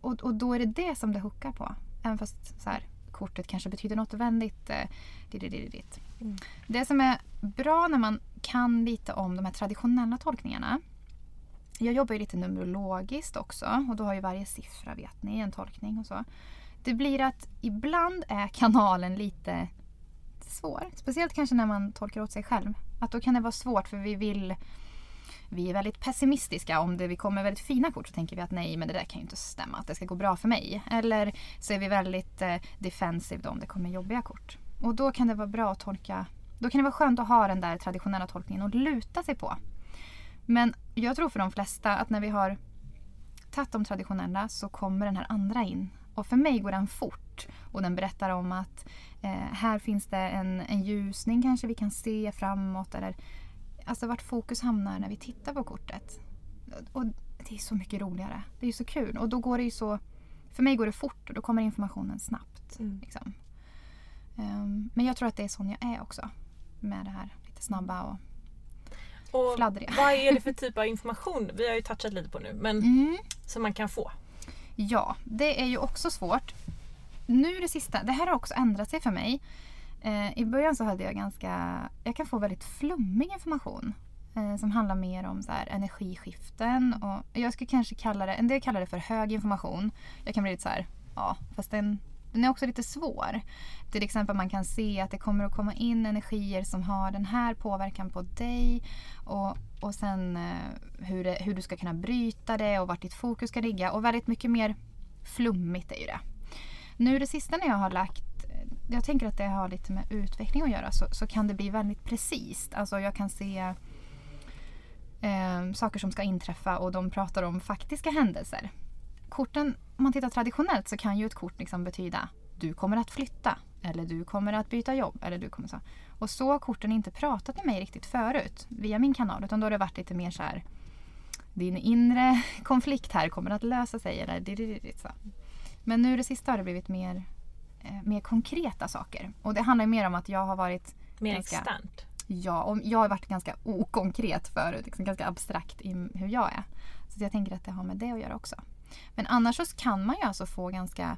och, och då är det det som det hookar på. Även fast så här, kortet kanske betyder något vänligt. Eh, dit, dit, dit. Mm. Det som är bra när man kan lite om de här traditionella tolkningarna. Jag jobbar ju lite numerologiskt också och då har ju varje siffra, vet ni, en tolkning och så. Det blir att ibland är kanalen lite svår. Speciellt kanske när man tolkar åt sig själv. Att då kan det vara svårt för vi vill vi är väldigt pessimistiska. Om det vi kommer väldigt fina kort så tänker vi att nej, men det där kan ju inte stämma. Att det ska gå bra för mig. Eller så är vi väldigt eh, defensive då om det kommer jobbiga kort. Och då kan det vara bra att tolka. Då kan det vara skönt att ha den där traditionella tolkningen och luta sig på. Men jag tror för de flesta att när vi har tagit de traditionella så kommer den här andra in. Och för mig går den fort. Och den berättar om att eh, här finns det en, en ljusning kanske vi kan se framåt. Eller alltså vart fokus hamnar när vi tittar på kortet. Och det är så mycket roligare. Det är så kul. Och då går det ju så... För mig går det fort och då kommer informationen snabbt. Mm. Liksom. Ehm, men jag tror att det är sån jag är också. Med det här lite snabba och... Och Fladdriga. vad är det för typ av information, vi har ju touchat lite på nu, men Mm. som man kan få? Ja, det är ju också svårt. Nu det sista, det här har också ändrat sig för mig. Eh, I början så hade jag ganska, jag kan få väldigt flummig information. Eh, som handlar mer om så här, energiskiften och jag skulle kanske kalla det, en del kallar det för hög information. Jag kan bli lite så här, ja fast den, den är också lite svår. Till exempel man kan se att det kommer att komma in energier som har den här påverkan på dig. Och, och sen eh, hur, det, hur du ska kunna bryta det och vart ditt fokus ska ligga. Och väldigt mycket mer flummigt är ju det. Nu det sista när jag har lagt, jag tänker att det har lite med utveckling att göra, så, så kan det bli väldigt precis. Alltså jag kan se eh, saker som ska inträffa och de pratar om faktiska händelser. Korten, om man tittar traditionellt så kan ju ett kort liksom betyda du kommer att flytta eller du kommer att byta jobb. Eller du kommer så. Och så har korten inte pratat med mig riktigt förut via min kanal utan då har det varit lite mer så här din inre konflikt här kommer att lösa sig. Eller så. Men nu det sista har det blivit mer, eh, mer konkreta saker. Och det handlar mer om att jag har varit Mer Ganska. externt? Ja, och jag har varit ganska okonkret förut. Liksom ganska abstrakt i hur jag är. Så jag tänker att det har med det att göra också. Men annars så kan man ju alltså få ganska...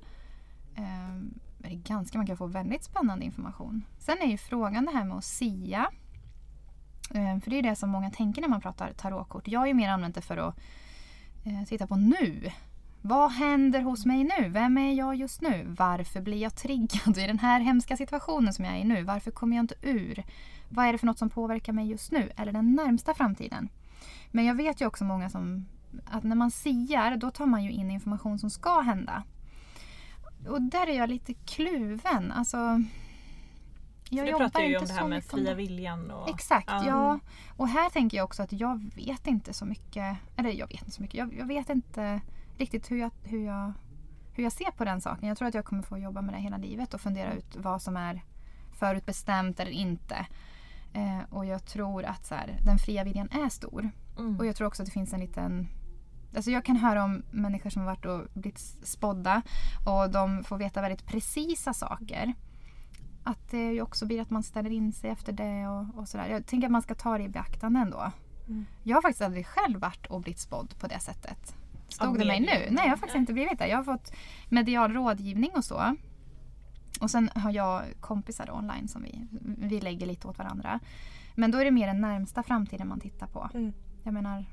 Eh, ganska, man kan få väldigt spännande information. Sen är ju frågan det här med att sia. Eh, för det är det som många tänker när man pratar tarotkort. Jag har ju mer använt det för att eh, titta på nu. Vad händer hos mig nu? Vem är jag just nu? Varför blir jag triggad i den här hemska situationen som jag är i nu? Varför kommer jag inte ur? Vad är det för något som påverkar mig just nu? Eller den närmsta framtiden? Men jag vet ju också många som att när man siar då tar man ju in information som ska hända. Och där är jag lite kluven. Alltså, jag du pratar ju om det här med fria viljan. Och, Exakt, um. ja. Och här tänker jag också att jag vet inte så mycket. Eller jag vet inte så mycket. Jag, jag vet inte riktigt hur jag, hur, jag, hur jag ser på den saken. Jag tror att jag kommer få jobba med det hela livet och fundera ut vad som är förutbestämt eller inte. Eh, och jag tror att så här, den fria viljan är stor. Mm. Och jag tror också att det finns en liten Alltså jag kan höra om människor som har varit och blivit spådda och de får veta väldigt precisa saker. Att det ju också blir att man ställer in sig efter det och, och sådär. Jag tänker att man ska ta det i beaktande ändå. Mm. Jag har faktiskt aldrig själv varit och blivit spådd på det sättet. Stod det mig nu? Nej, jag har faktiskt inte blivit det. Jag har fått medial rådgivning och så. Och sen har jag kompisar online som vi, vi lägger lite åt varandra. Men då är det mer den närmsta framtiden man tittar på. Mm. Jag menar,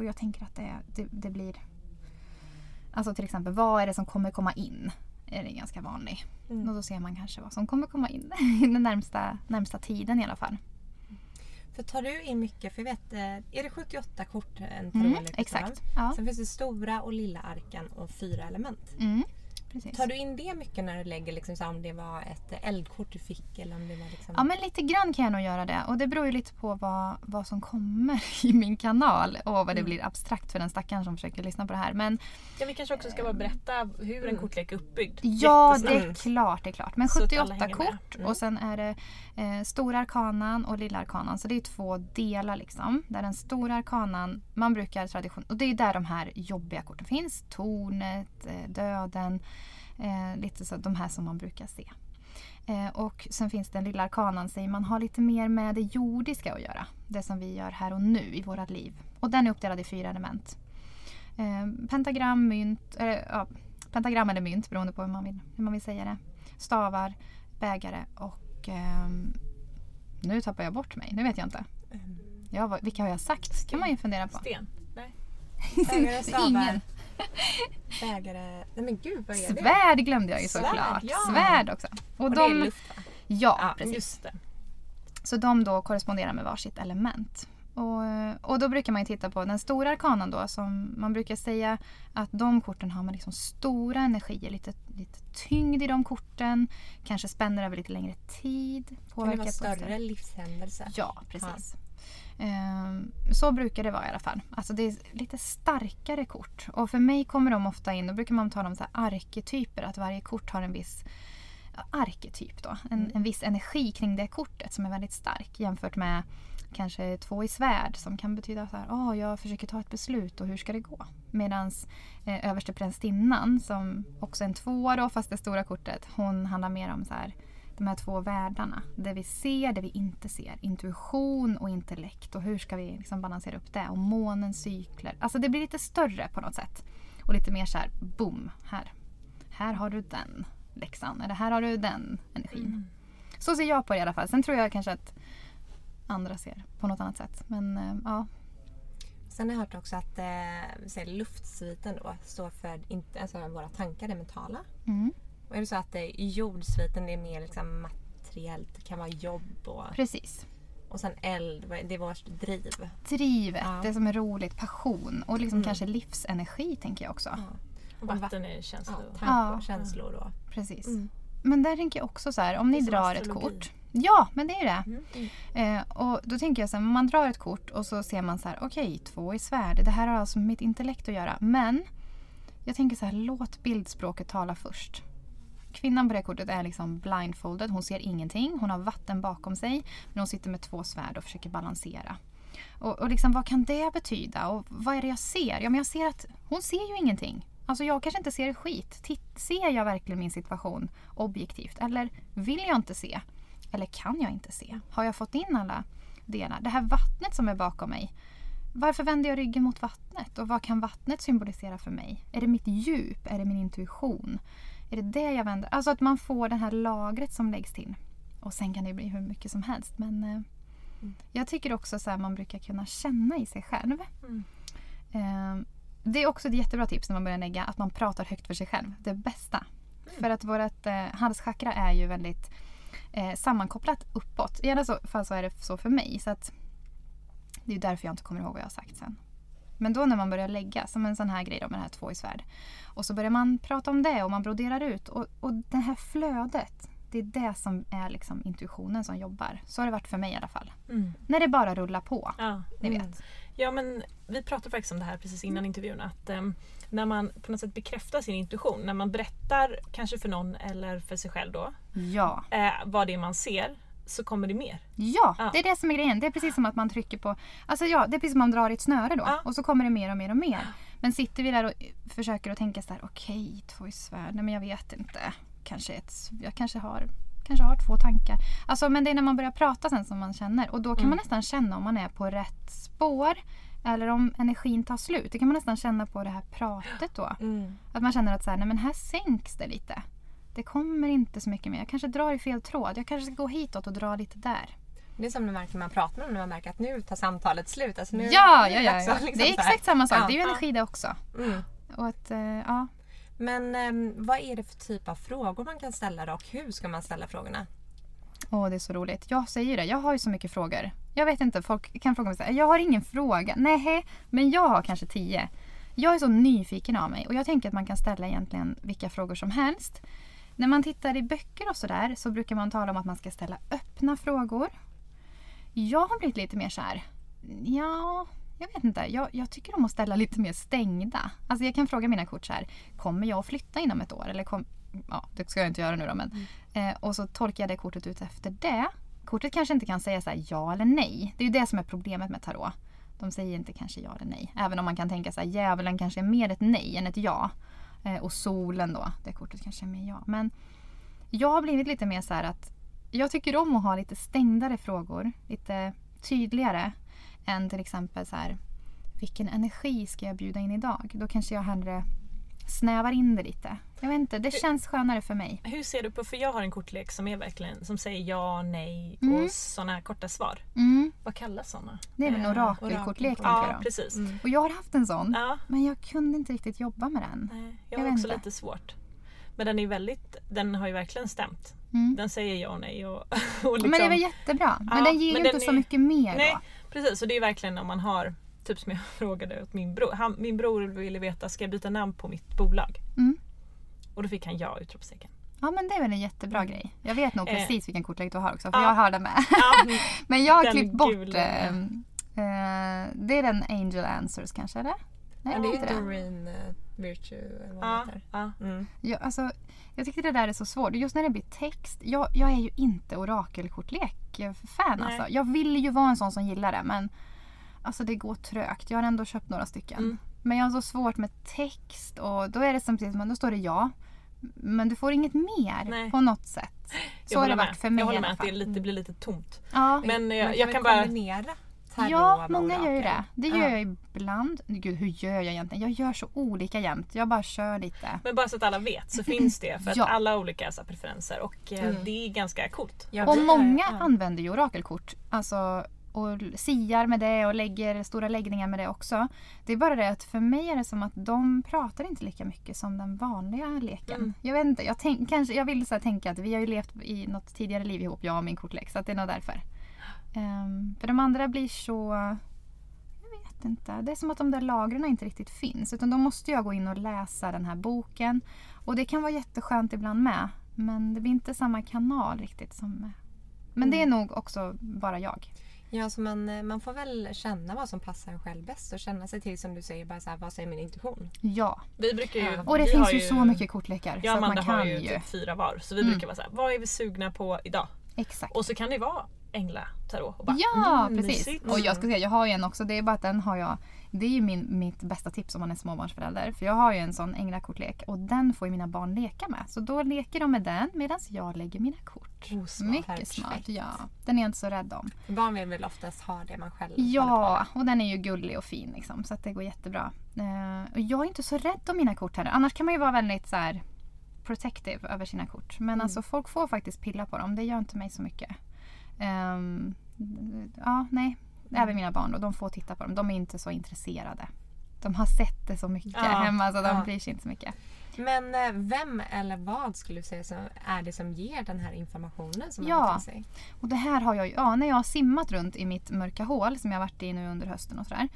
och jag tänker att det, det, det, blir... Alltså till exempel, vad är det som kommer komma in? Är det ganska vanlig. Mm. Och då ser man kanske vad som kommer komma in i den närmsta, närmsta tiden i alla fall. För tar du in mycket, för jag vet, eh, är det 78 kort en mm, Exakt. Ja. Sen finns det stora och lilla arken och fyra element. Mm. Precis. Tar du in det mycket när du lägger liksom, så om det var ett eldkort du fick? Eller om det var liksom... Ja men lite grann kan jag nog göra det. Och det beror ju lite på vad, vad som kommer i min kanal. Och vad det mm. blir abstrakt för den stackaren som försöker lyssna på det här. Men, ja, vi kanske också ska bara berätta hur en mm. kortlek är uppbyggd. Ja det är klart. Det är klart. Men 78 kort mm. och sen är det eh, stora arkanan och lilla arkanan. Så det är två delar liksom. Där den stora arkanan, man brukar tradition... Och det är där de här jobbiga korten finns. Tornet, eh, döden. Eh, lite så de här som man brukar se. Eh, och sen finns den lilla arkanan, säger man har lite mer med det jordiska att göra. Det som vi gör här och nu i vårt liv. Och den är uppdelad i fyra element. Eh, pentagram, mynt, ja, pentagram eller mynt beroende på hur man vill, hur man vill säga det. Stavar, bägare och ehm, nu tappar jag bort mig. Nu vet jag inte. Mm. Ja, vilka har jag sagt? kan man ju fundera på. Sten? Nej. Ingen. Bägare... Nej men gud vad är det? Svärd glömde jag ju såklart. Ja. Svärd också. Och, och de, det är luft va? Ja, ja precis. Så de då korresponderar med varsitt element. Och, och då brukar man titta på den stora arkanan då som man brukar säga att de korten har man liksom stora energier, lite, lite tyngd i de korten. Kanske spänner över lite längre tid. Kan det vara större livshändelser? Ja, precis. Ja. Ehm, så brukar det vara i alla fall. Alltså det är lite starkare kort. Och för mig kommer de ofta in, då brukar man tala om så här arketyper, att varje kort har en viss arketyp då. En, mm. en viss energi kring det kortet som är väldigt stark jämfört med kanske två i svärd som kan betyda så här, oh, jag försöker ta ett beslut och hur ska det gå? Medan eh, överste prästinnan som också är en tvåa då fast det stora kortet, hon handlar mer om så här de här två världarna. Det vi ser, det vi inte ser. Intuition och intellekt och hur ska vi liksom balansera upp det? Och månens cykler. Alltså det blir lite större på något sätt. Och lite mer så här, boom, här. Här har du den läxan. Eller här har du den energin. Mm. Så ser jag på det i alla fall. Sen tror jag kanske att andra ser på något annat sätt. Men äh, ja. Sen har jag hört också att eh, luftsviten då står för inte, alltså våra tankar, det mentala. Mm. Och är det så att det i jordsviten är mer liksom materiellt, det kan vara jobb och... Precis. Och sen eld, det är vårt driv. Drivet, ja. det som är roligt, passion och liksom mm. kanske livsenergi tänker jag också. Ja. Och vatten är känslor. Ja, tankar och känslor då. Precis. Mm. Men där tänker jag också så här, om ni drar ett kort. Ja, men det är det. Mm. Mm. Eh, och då tänker jag så här, man drar ett kort och så ser man så här, okej, okay, två i svärd. Det här har alltså med mitt intellekt att göra. Men jag tänker så här, låt bildspråket tala först. Kvinnan på det kortet är liksom blindfolded. Hon ser ingenting. Hon har vatten bakom sig. Men hon sitter med två svärd och försöker balansera. Och, och liksom, vad kan det betyda? Och vad är det jag ser? Ja, men jag ser att hon ser ju ingenting. Alltså jag kanske inte ser skit. Titt, ser jag verkligen min situation objektivt? Eller vill jag inte se? Eller kan jag inte se? Har jag fått in alla delar? Det här vattnet som är bakom mig. Varför vänder jag ryggen mot vattnet? Och vad kan vattnet symbolisera för mig? Är det mitt djup? Är det min intuition? Är det det jag vänder? Alltså att man får det här lagret som läggs till. Och sen kan det bli hur mycket som helst. Men eh, mm. jag tycker också att man brukar kunna känna i sig själv. Mm. Eh, det är också ett jättebra tips när man börjar lägga att man pratar högt för sig själv. Det bästa. För att vårt eh, halschakra är ju väldigt eh, sammankopplat uppåt. I alla så- fall så är det så för mig. Så att det är därför jag inte kommer ihåg vad jag har sagt sen. Men då när man börjar lägga, som en sån här grej då med det här två i svärd. Och så börjar man prata om det och man broderar ut. Och, och det här flödet, det är det som är liksom intuitionen som jobbar. Så har det varit för mig i alla fall. Mm. När det bara rullar på. Ja. Ni vet. Ja men vi pratade faktiskt om det här precis innan intervjun att ehm, när man på något sätt bekräftar sin intuition, när man berättar kanske för någon eller för sig själv då Ja. eh, vad det är man ser så kommer det mer. Ja, Ja. det är det som är grejen. Det är precis som att man trycker på... Alltså ja, det är precis som man drar i ett snöre då. Ja. Och så kommer det mer och mer och mer. Men sitter vi där och försöker att tänka så här, okej, två i svärd, nej men jag vet inte. Kanske ett, jag kanske har, kanske har två tankar. Alltså men det är när man börjar prata sen som man känner. Och då kan man nästan känna om man är på rätt spår. Eller om energin tar slut. Det kan man nästan känna på det här pratet då. Mm. Att man känner att så här, nej men här sänks det lite. Det kommer inte så mycket mer. Jag kanske drar i fel tråd. Jag kanske ska gå hitåt och dra lite där. Det är som när man märker när man pratar med någon, när man märker att nu tar samtalet slut. Alltså nu, Ja, nu ja, ja. ja. att liksom Det är exakt samma sak. Ja. Det är ju energi det också. Mm. Och att, eh, ja. Men ehm, vad är det för typ av frågor man kan ställa då och hur ska man ställa frågorna? Åh, det är så roligt. Jag säger det. Jag har ju så mycket frågor. Jag vet inte, folk kan fråga mig så här, jag har ingen fråga. Nej, men jag har kanske tio. Jag är så nyfiken av mig och jag tänker att man kan ställa egentligen vilka frågor som helst. När man tittar i böcker och sådär så brukar man tala om att man ska ställa öppna frågor. Jag har blivit lite mer så här, ja, jag vet inte. Jag, jag tycker om att ställa lite mer stängda. Alltså jag kan fråga mina kort så här, kommer jag att flytta inom ett år? Eller kom, ja, det ska jag inte göra nu då men. Eh, och så tolkar jag det kortet ut efter det. Kortet kanske inte kan säga så här, ja eller nej. Det är ju det som är problemet med tarot. De säger inte kanske ja eller nej. Även om man kan tänka så här, djävulen kanske är mer ett nej än ett ja. Eh, och solen då, det kortet kanske är mer ja. Men jag har blivit lite mer så här att jag tycker om att ha lite stängdare frågor. Lite tydligare än till exempel så här vilken energi ska jag bjuda in idag? Då kanske jag hellre snävar in det lite. Jag vet inte, det känns skönare för mig. Hur ser du på, för jag har en kortlek som är verkligen som säger ja, nej Mm. och sådana korta svar. Mm, Vad kallas sådana? det är väl en Eh, orakelkortlek tänker Ja, jag. precis. Och jag har haft en sån. Ja, Men jag kunde inte riktigt jobba med den. nej, Jag jag har också inte. lite svårt. Men den är väldigt, den har ju verkligen stämt. Mm. Den säger ja och nej och, och liksom, Men det var jättebra. Men Ja, den ger ju inte så är- mycket mer Nej, då. precis. Och det är verkligen om man har, typ som jag frågade åt min bror. Han, min bror ville veta, ska jag byta namn på mitt bolag? Mm. Och då fick han ja, utropstecken. Ja men det är väl en jättebra grej. Jag vet nog Eh. precis vilken kortlek du har också för Ja. jag har den med. Ja, Men jag har klippt bort... Eh, eh, det är den Angel Answers kanske eller? Nej, Ja, det är inte Doreen uh, Virtue eller vad ja, det heter. ja. Mm. Jag, alltså, jag tycker det där är så svårt. Just när det blir text. Jag, jag är ju inte orakelkortlek-fan alltså. Jag vill ju vara en sån som gillar det men alltså det går trögt. Jag har ändå köpt några stycken. Mm. Men jag har så svårt med text och då är det samtidigt som då står det ja. Men du får inget mer Nej. på något sätt. Så Jag har det varit med. för mig Jag håller med att det, lite, det blir lite tomt. Ja. Men Man jag, kan jag kan bara... kombinera tarot Ja, många gör ju det. Det gör Ja. jag ibland. Gud, hur gör jag egentligen? Jag gör så olika jämt. Jag bara kör lite. Men bara så att alla vet så finns det för att Ja. alla har olika så preferenser och eh, Mm. det är ganska coolt. Och många ja. använder ju orakelkort. Alltså, och siar med det och lägger stora läggningar med det också. Det är bara det att för mig är det som att de pratar inte lika mycket som den vanliga leken. Mm. Jag vet inte, jag, tänk, kanske, jag vill så tänka att vi har ju levt i något tidigare liv ihop, jag och min kortlek. Så att det är nog därför. Ehm, för de andra blir så... Jag vet inte. Det är som att de där lagren inte riktigt finns. Utan då måste jag gå in och läsa den här boken. Och det kan vara jätteskönt ibland med. Men det blir inte samma kanal riktigt som... Men det är nog också bara jag. Ja, så man, eh, man får väl känna vad som passar en själv bäst och känna sig till som du säger, bara så här, vad säger min intuition? Ja. Vi brukar ju... Ja. Och det vi finns har ju så mycket kortlekar. Jag och så att man Amanda kan har ju. ju typ fyra var så vi Mm. brukar vara så här, vad är vi sugna på idag? Exakt. Och så kan det vara ängla tarot och bara, Ja, mm, precis. mysigt. Och jag ska säga, jag har ju en också. Det är bara att den har jag. Det är ju min, mitt bästa tips om man är småbarnsförälder. För jag har ju en sån änglakortlek och den får ju mina barn leka med. Så då leker de med den medan jag lägger mina kort. Oh, smart. Mycket Perfekt. smart, ja. Den är jag inte så rädd om. Barn vill väl oftast ha det man själv Ja, och den är ju gullig och fin liksom, så att det går jättebra. Eh, och jag är inte så rädd om mina kort heller. Annars kan man ju vara väldigt så här protective över sina kort. Men Mm. alltså folk får faktiskt pilla på dem. Det gör inte mig så mycket. Ehm, ja, nej. Mm. Även mina barn då, de får titta på dem. De är inte så intresserade. de har sett det så mycket Ja, hemma så de ja. bryr sig inte så mycket. Men eh, vem eller vad skulle du säga så är det som ger den här informationen som man Ja. till sig? Och det här har jag ju, ja, när jag har simmat runt i mitt mörka hål som jag varit i nu under hösten och sådär.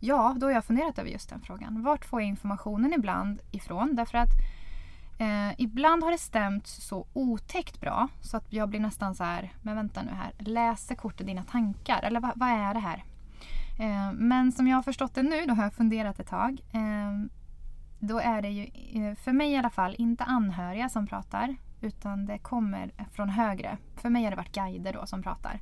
Ja, då har jag funderat över just den frågan. Vart får jag informationen ibland ifrån? Därför att eh, ibland har det stämt så otäckt bra så att jag blir nästan så här, men vänta nu här, läser kortet dina tankar? Eller vad, vad är det här? Eh, men som jag har förstått det nu, då har jag funderat ett tag. Eh, då är det ju, eh, för mig i alla fall, inte anhöriga som pratar. Utan det kommer från högre. För mig har det varit guider då som pratar.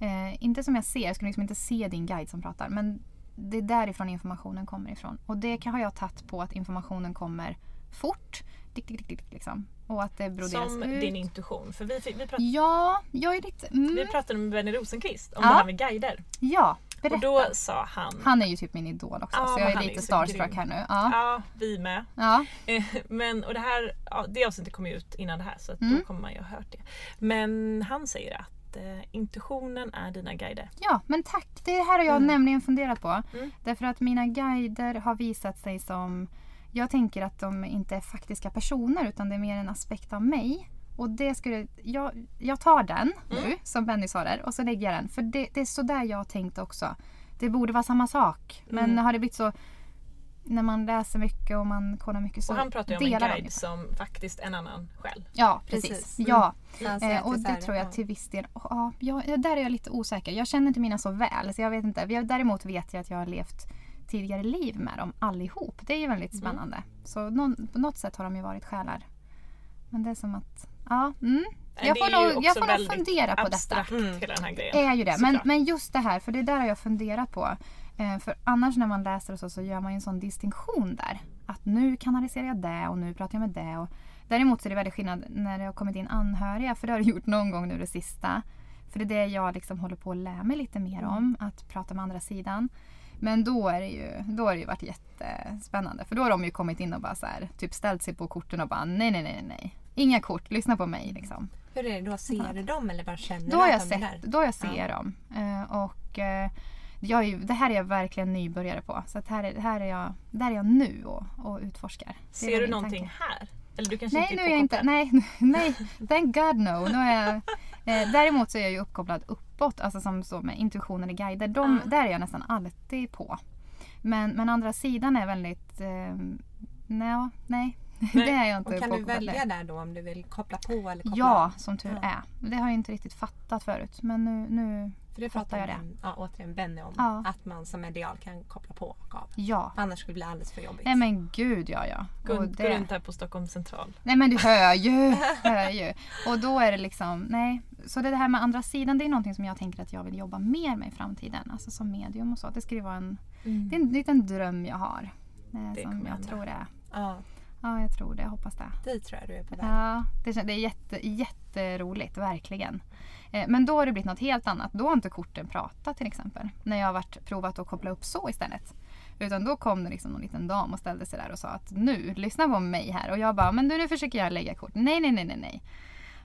Eh, inte som jag ser, jag skulle liksom inte se din guide som pratar. Men det är därifrån informationen kommer ifrån. Och det har jag tagit på att informationen kommer fort. Dick, dick, dick, dick, liksom. Och att det broderas Som ut. din intuition. För vi, vi, pratade, Ja, jag är lite... Mm, vi pratade med Benny Rosenqvist om Ja. det här med guider. ja, berätta. Och då sa han... Han är ju typ min idol också. Ja, så jag är är lite så starstruck grym. här nu. Ja. Ja, vi med. Ja. Eh, Men, och det här, det avsnittet kom ju ut innan det här så Mm. då kommer man ju ha hört det. Men han säger att eh, intuitionen är dina guider. Ja, men tack. Det här har jag Mm. nämligen funderat på. Mm. Därför att mina guider har visat sig som... Jag tänker att de inte är faktiska personer utan det är mer en aspekt av mig. Och det skulle... Jag, jag tar den Mm. nu, som Benny sa där, och så lägger jag den. För det, det är så där jag har tänkt också. Det borde vara samma sak. Men Mm. har det blivit så... När man läser mycket och man kollar mycket så Och han pratar ju om en delar de guide som faktiskt en annan själv. Ja, precis. Precis. Mm. Ja. Eh, och det tror jag ja. till viss del. Ja, jag, där är jag lite osäker. Jag känner inte mina så väl. Så jag vet inte. Vi- Däremot vet jag att jag har levt tidigare liv med dem allihop. Det är ju väldigt Mm. spännande. Så någon, på något sätt har de ju varit själar. Men det är som att... Ja, mm. Jag får, nog, jag får nog fundera på detta. abstrakt, Mm. hela den här grejen. är ju det. Men, men just det här, för det där har jag funderat på. Eh, för annars när man läser och så, så gör man ju en sån distinktion där. Att nu kanaliserar jag det och nu pratar jag med det. Och däremot så är det väldigt skillnad när det har kommit in anhöriga. För det har det gjort någon gång nu det sista. För det är det jag liksom håller på att lära mig lite mer om. Att prata med andra sidan. Men då är det ju, då har det ju varit jättespännande. För då har de ju kommit in och bara så här, typ ställt sig på korten och bara nej, nej, nej, nej. Inga kort, lyssna på mig liksom. Hur är det då? Ser du dem eller bara känner Då du att jag de är sett, där? då jag ser dem. Eh, och eh, jag är det här är jag verkligen nybörjare på. Så att här, är, här är jag, där är jag nu och, och utforskar. Är Ser du någonting tanke. här? Eller du kanske Nej, inte nu är jag inte. Nej, nej, thank God no. Nu är jag, eh, däremot så är jag ju uppkopplad uppåt, alltså som så med intuition eller guider. De, Ja. Där är jag nästan alltid på. Men, men andra sidan är väldigt... Eh, nej, nej. det är jag inte Och kan du välja med. där då om du vill koppla på eller koppla Ja, av? som tur Ja. är. Det har jag inte riktigt fattat förut. Men nu, nu För det pratar jag det. ja, återigen Benny om. Ja. Att man som medial kan koppla på och av. ja. Annars skulle det bli alldeles för jobbigt. Nej men gud ja ja. Gå, Och gå det- runt här på Stockholm central. Nej men du hör ju, hör ju. Och då är det liksom, nej. Så det här med andra sidan det är någonting som jag tänker att jag vill jobba mer med i framtiden. Alltså som medium och så. Det skulle vara en, det är en liten dröm jag har. Eh, Det som jag tror det. Ja, Ja jag tror det, jag hoppas det. dit tror jag du är på väg. Ja, det, det är jätte, jätteroligt, verkligen. Eh, Men då har det blivit något helt annat. Då har inte korten pratat till exempel. När jag har varit, provat att koppla upp så istället. Utan då kom det liksom någon liten dam och ställde sig där och sa att nu, lyssna på mig här. Och jag bara, men du, nu försöker jag lägga kort. Nej, nej, nej, nej, nej.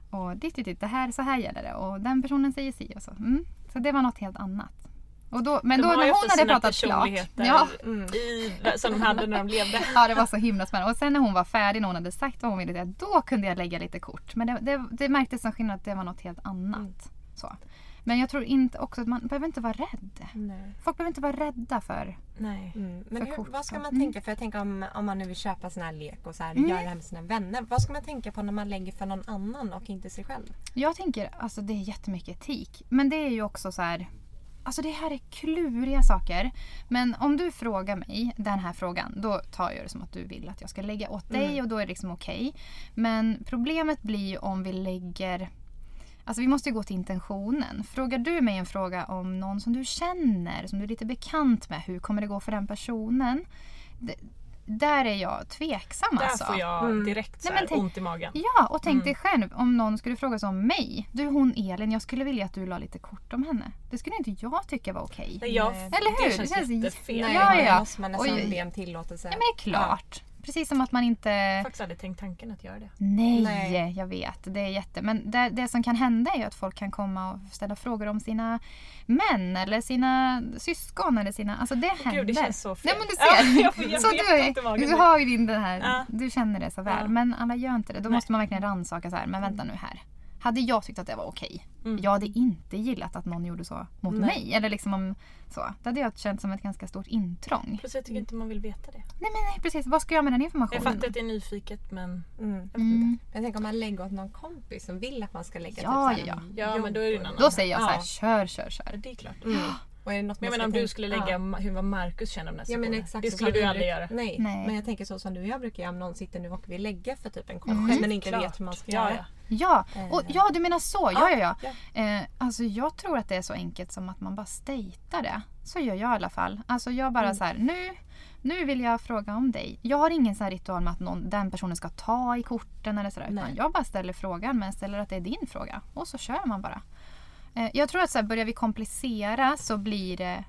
Och ditt, ditt, ditt, det här, så här gäller det. Och den personen säger si och så. Mm. Så det var något helt annat. Och då, men De då har när hon hade pratat klart. Ja, Mm. i, som de hade när de levde. Ja, det var så himla spännande. Och sen när hon var färdig, när hon hade sagt vad hon ville säga, då kunde jag lägga lite kort. Men det, det, det märktes som skillnad att det var något helt annat. Mm. Så. Men jag tror inte också att man behöver inte vara rädd. Nej. Folk behöver inte vara rädda för... Nej. Mm. Men För hur, kort vad ska man Mm. tänka? För jag tänker om, om man nu vill köpa sån här lek och så här, Mm. göra det här med sina vänner. Vad ska man tänka på när man lägger för någon annan och inte sig själv? Jag tänker, alltså det är jättemycket etik. Men det är ju också så här... Alltså det här är kluriga saker. Men om du frågar mig den här frågan, då tar jag det som att du vill att jag ska lägga åt dig Mm. och då är det liksom okej. Men problemet blir ju om vi lägger... Alltså vi måste ju gå till intentionen. Frågar du mig en fråga om någon som du känner, som du är lite bekant med, hur kommer det gå för den personen? Där är jag tveksam Där alltså. får jag Mm. direkt så Nej, tänk- ont i magen. Ja, och tänk Mm. dig själv om någon skulle fråga sig om mig. Du hon Elin, jag skulle vilja att du la lite kort om henne. Det skulle inte jag tycka var okej. Nej, jag, Nej. Eller hur? Det känns Det känns jättefel. Nej, Ja, ja. måste man nästan Oj. be om tillåtelse. Ja men det är klart. Precis som att man inte... Jag har faktiskt aldrig tänkt tanken att göra det. Nej, Nej. jag vet. Det är jätte... Men det, det som kan hända är ju att folk kan komma och ställa frågor om sina män eller sina syskon eller sina... Alltså det händer. Gud, det känns så fel. Nej men du ser. Ja, jag, får- jag så du, du har ju din den här... Ja. Du känner det så väl. Ja. Men alla gör inte det. Då Nej. måste man verkligen rannsaka så här. Men vänta nu här. Hade jag tyckt att det var okej. Mm. Jag hade inte gillat att någon gjorde så mot Nej. mig. Eller liksom om så. Det hade jag känt som ett ganska stort intrång. Plus jag tycker inte man vill veta det. Nej men nej precis. Vad ska jag med den Jag informationen? fattar att det är nyfiket men Mm. jag vet Mm. Jag tänker om man lägger åt någon kompis som vill att man ska lägga Ja, typ så här ja, Ja men då är det ju en annan. Då säger jag så här, Ja. kör, kör, kör. Ja, det är klart. Mm. Och är det något Men jag menar om du skulle lägga Ja. hur vad Marcus känner om den Ja men exakt Det skulle du aldrig göra. Nej. Nej. men jag tänker så som du och jag brukar göra om någon sitter nu och vill lägga för typ en kort Mm. men inte Klart. vet hur man ska Ja, göra. ja. Ja, och, ja du menar så. Ja, ja, ja. ja. Eh, alltså jag tror att det är så enkelt som att man bara statear det. Så gör jag i alla fall. Alltså jag bara Mm. så här, nu, nu vill jag fråga om dig. Jag har ingen sån här ritual med att någon, den personen ska ta i korten eller sådär. Utan Nej. jag bara ställer frågan men ställer att det är din fråga. Och så kör man bara. Eh, jag tror att så här, börjar vi komplicera så blir det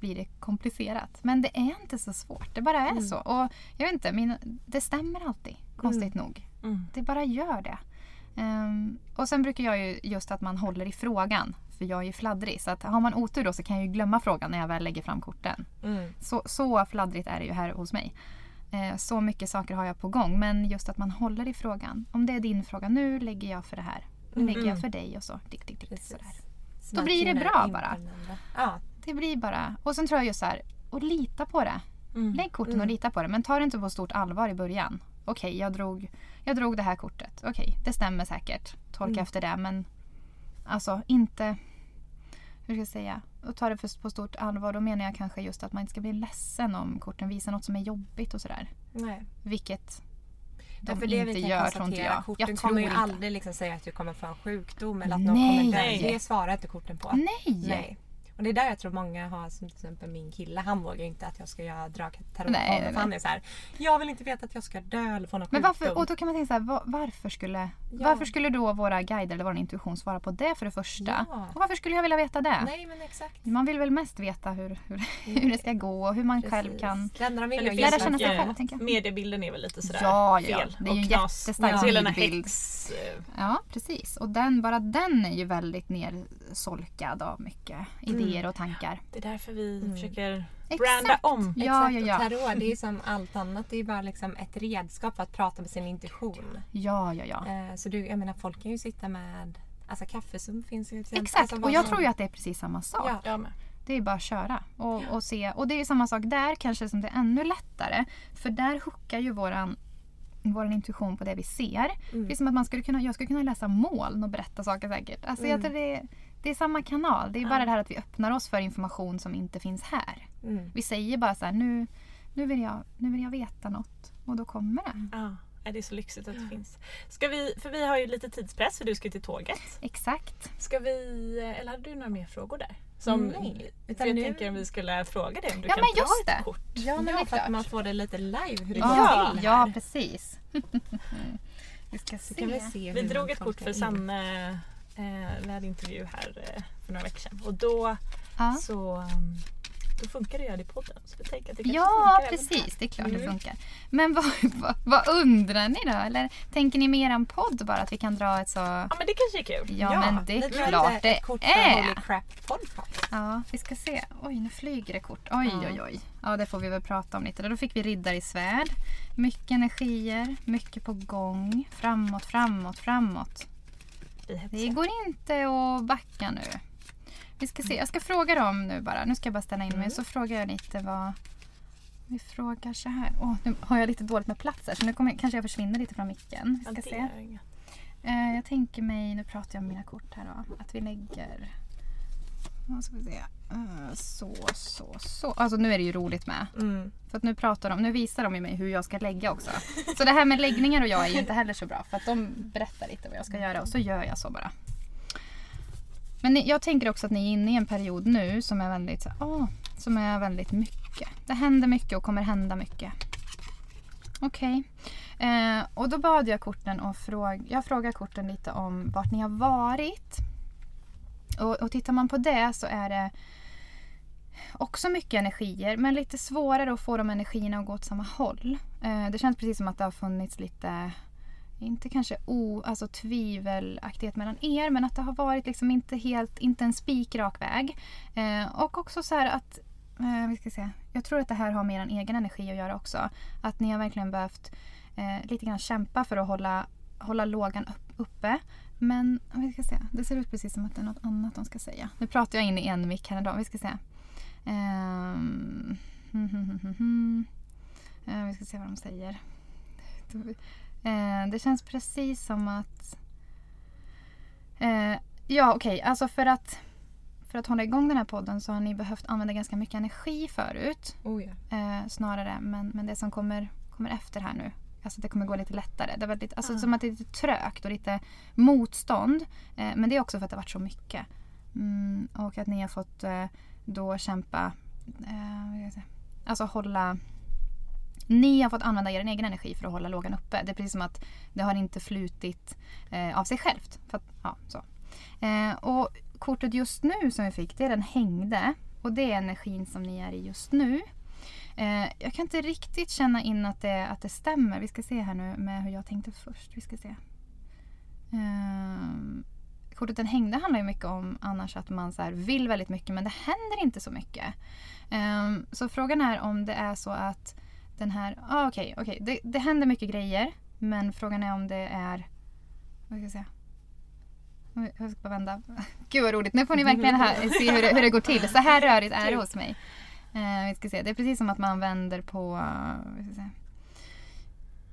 blir det komplicerat. Men det är inte så svårt. Det bara är Mm. så. Och jag vet inte, min, det stämmer alltid. Konstigt nog. Mm. Det bara gör det. Ehm, och sen brukar jag ju just att man håller i frågan. För jag är ju fladdrig. Så att har man otur då så kan jag ju glömma frågan när jag väl lägger fram korten. Mm. Så, så fladdrigt är det ju här hos mig. Eh, så mycket saker har jag på gång. Men just att man håller i frågan. Om det är din fråga, nu lägger jag för det här. Nu lägger jag för dig och så. Dick, dick, Precis. sådär. Så Då blir det bra bara. Ja. Det blir bara... Och sen tror jag just så här, och lita på det. Mm. Lägg korten Mm. och lita på det. Men ta det inte på stort allvar i början. Okej, jag, drog, jag drog det här kortet. Okej, det stämmer säkert. Tolka Mm. efter det. Men alltså inte... Hur ska jag säga? Och ta det för, på stort allvar. Då menar jag kanske just att man inte ska bli ledsen om korten visar något som är jobbigt och sådär. Nej. Vilket de Ja, för det inte vi kan gör tror inte jag. korten Jag kommer ju aldrig liksom säga att du kommer få en sjukdom eller att någon Nej. kommer dö. Det svarar inte korten på. Nej! Nej. Och det är där jag tror många har, som till exempel min kille, han vågar inte att jag ska göra drag tarot Nej, nej, han är så här, jag vill inte veta att jag ska dö eller få någon Men sjukdom. varför, och då kan man tänka så här, va- varför skulle, Ja. varför skulle då våra guider eller vår intuition svara på det för det första? Ja. Och varför skulle jag vilja veta det? Nej men exakt. Man vill väl mest veta hur, hur, hur det ska gå och hur man själv Precis. kan... Det att Lära känna sig själv, tänker jag. Mediebilden är väl lite sådär Ja, ja. fel Det är ju och en knas. jättestark häx... eh, Ja, precis. Och den, bara den är ju väldigt nersolkad av mycket idéer och tankar. Det är därför vi Mm. försöker Exakt. branda om. Ja, Exakt, ja, ja. och tarot det är som allt annat. Det är bara liksom ett redskap för att prata med sin intuition. Ja, ja, ja. Eh, Så du, jag menar folk kan ju sitta med Alltså kaffesum finns ju till exempel. Exakt. Alltså, Och jag som- tror ju att det är precis samma sak. Ja. Jag med. Det är bara att köra och, och se. Och det är ju samma sak där kanske som det är ännu lättare. För där hookar ju våran, våran intuition på det vi ser. Det är som att man skulle kunna, jag skulle kunna läsa moln och berätta saker säkert. Alltså jag tror det, det är samma kanal. Det är bara det här att vi öppnar oss för information som inte finns här. Mm. Vi säger bara så här, nu, nu, vill jag, nu vill jag veta något. Och då kommer det. Ja, ja, det är så lyxigt att det finns. Ska vi, för vi har ju lite tidspress för du ska till tåget. Exakt. Ska vi, eller hade du några mer frågor där? Som, Nej, för utan jag nu- tänker om vi skulle fråga dig om du Ja kan men just ett det. kort. Ja men ja, för att man får det lite live hur det Ja, går till ja precis. vi ska se. Vi se Vi drog ett kort för in. Sanne. Eh, vi hade intervju här eh, för några veckor sedan och då Ja. så um, då funkar det det i podden. Så vi tänker att det Ja, precis. Det är klart det Mm. funkar. Men vad, vad, vad undrar ni då? Eller tänker ni mer en podd bara? Att vi kan dra ett så... Ja men det kanske är kul. Ja, men det är klart ett det kort för Holy är. Crap Podcast. Ja, vi ska se. Oj, nu flyger det kort. Oj, Ja. oj, oj. Ja, det får vi väl prata om lite. Då fick vi riddare i svärd. Mycket energier, mycket på gång. Framåt, framåt, framåt. Hetsar. Det går inte att backa nu. Vi ska se. Jag ska fråga dem nu bara. Nu ska jag bara ställa in mig. Så frågar jag lite vad... Vi frågar så här. Åh, nu har jag lite dåligt med plats här så nu kommer, kanske jag försvinner lite från micken. Vi ska se. Eh, jag tänker mig, nu pratar jag om mina kort här då. Att vi lägger... Nu ska vi se. Eh, så, så, så. Alltså nu är det ju roligt med. Mm. För att nu pratar de, nu visar de ju mig hur jag ska lägga också. Så det här med läggningar och jag är ju inte heller så bra. För att de berättar lite vad jag ska göra och så gör jag så bara. Men ni, jag tänker också att ni är inne i en period nu som är väldigt, så, åh, som är väldigt mycket. Det händer mycket och kommer hända mycket. Okej. Eh, och då bad jag korten och fråga, jag frågar korten lite om vart ni har varit. Och, och tittar man på det så är det också mycket energier men lite svårare att få de energierna att gå åt samma håll. Eh, det känns precis som att det har funnits lite, inte kanske o, alltså tvivelaktighet mellan er men att det har varit liksom inte helt, inte en spikrak väg. Eh, och också så här att, eh, vi ska se, jag tror att det här har med er egen energi att göra också. Att ni har verkligen behövt eh, lite grann kämpa för att hålla, hålla lågan upp, uppe. Men vi ska se, det ser ut precis som att det är något annat de ska säga. Nu pratar jag in i en mick här idag, vi ska se. Um, uh, vi ska se vad de säger. Uh, det känns precis som att... Uh, ja, okej. Okay. Alltså för att, för att hålla igång den här podden så har ni behövt använda ganska mycket energi förut. Oh ja. snarare. Men, men det som kommer, kommer efter här nu Alltså det kommer gå lite lättare. Det var lite, alltså mm. som att det är lite trögt och lite motstånd. Eh, men det är också för att det har varit så mycket. Mm, och att ni har fått eh, då kämpa, eh, alltså hålla ni har fått använda er egen energi för att hålla lågan uppe. Det är precis som att det har inte flutit eh, av sig självt. Att, ja, så. Eh, och kortet just nu som vi fick, det är den hängde. Och det är energin som ni är i just nu. Eh, jag kan inte riktigt känna in att det, att det stämmer. Vi ska se här nu med hur jag tänkte först. Vi ska se. Eh, kortet den hängde handlar ju mycket om annars att man så vill väldigt mycket men det händer inte så mycket. Eh, så frågan är om det är så att den här... Ah, Okej, okay, okay. det, det händer mycket grejer men frågan är om det är... Vad ska jag säga? Jag ska bara vända. Gud vad roligt. Nu får ni verkligen här, se hur det, hur det går till. Så här rörigt är det hos mig. Eh, vi ska se. Det är precis som att man vänder på... Eh,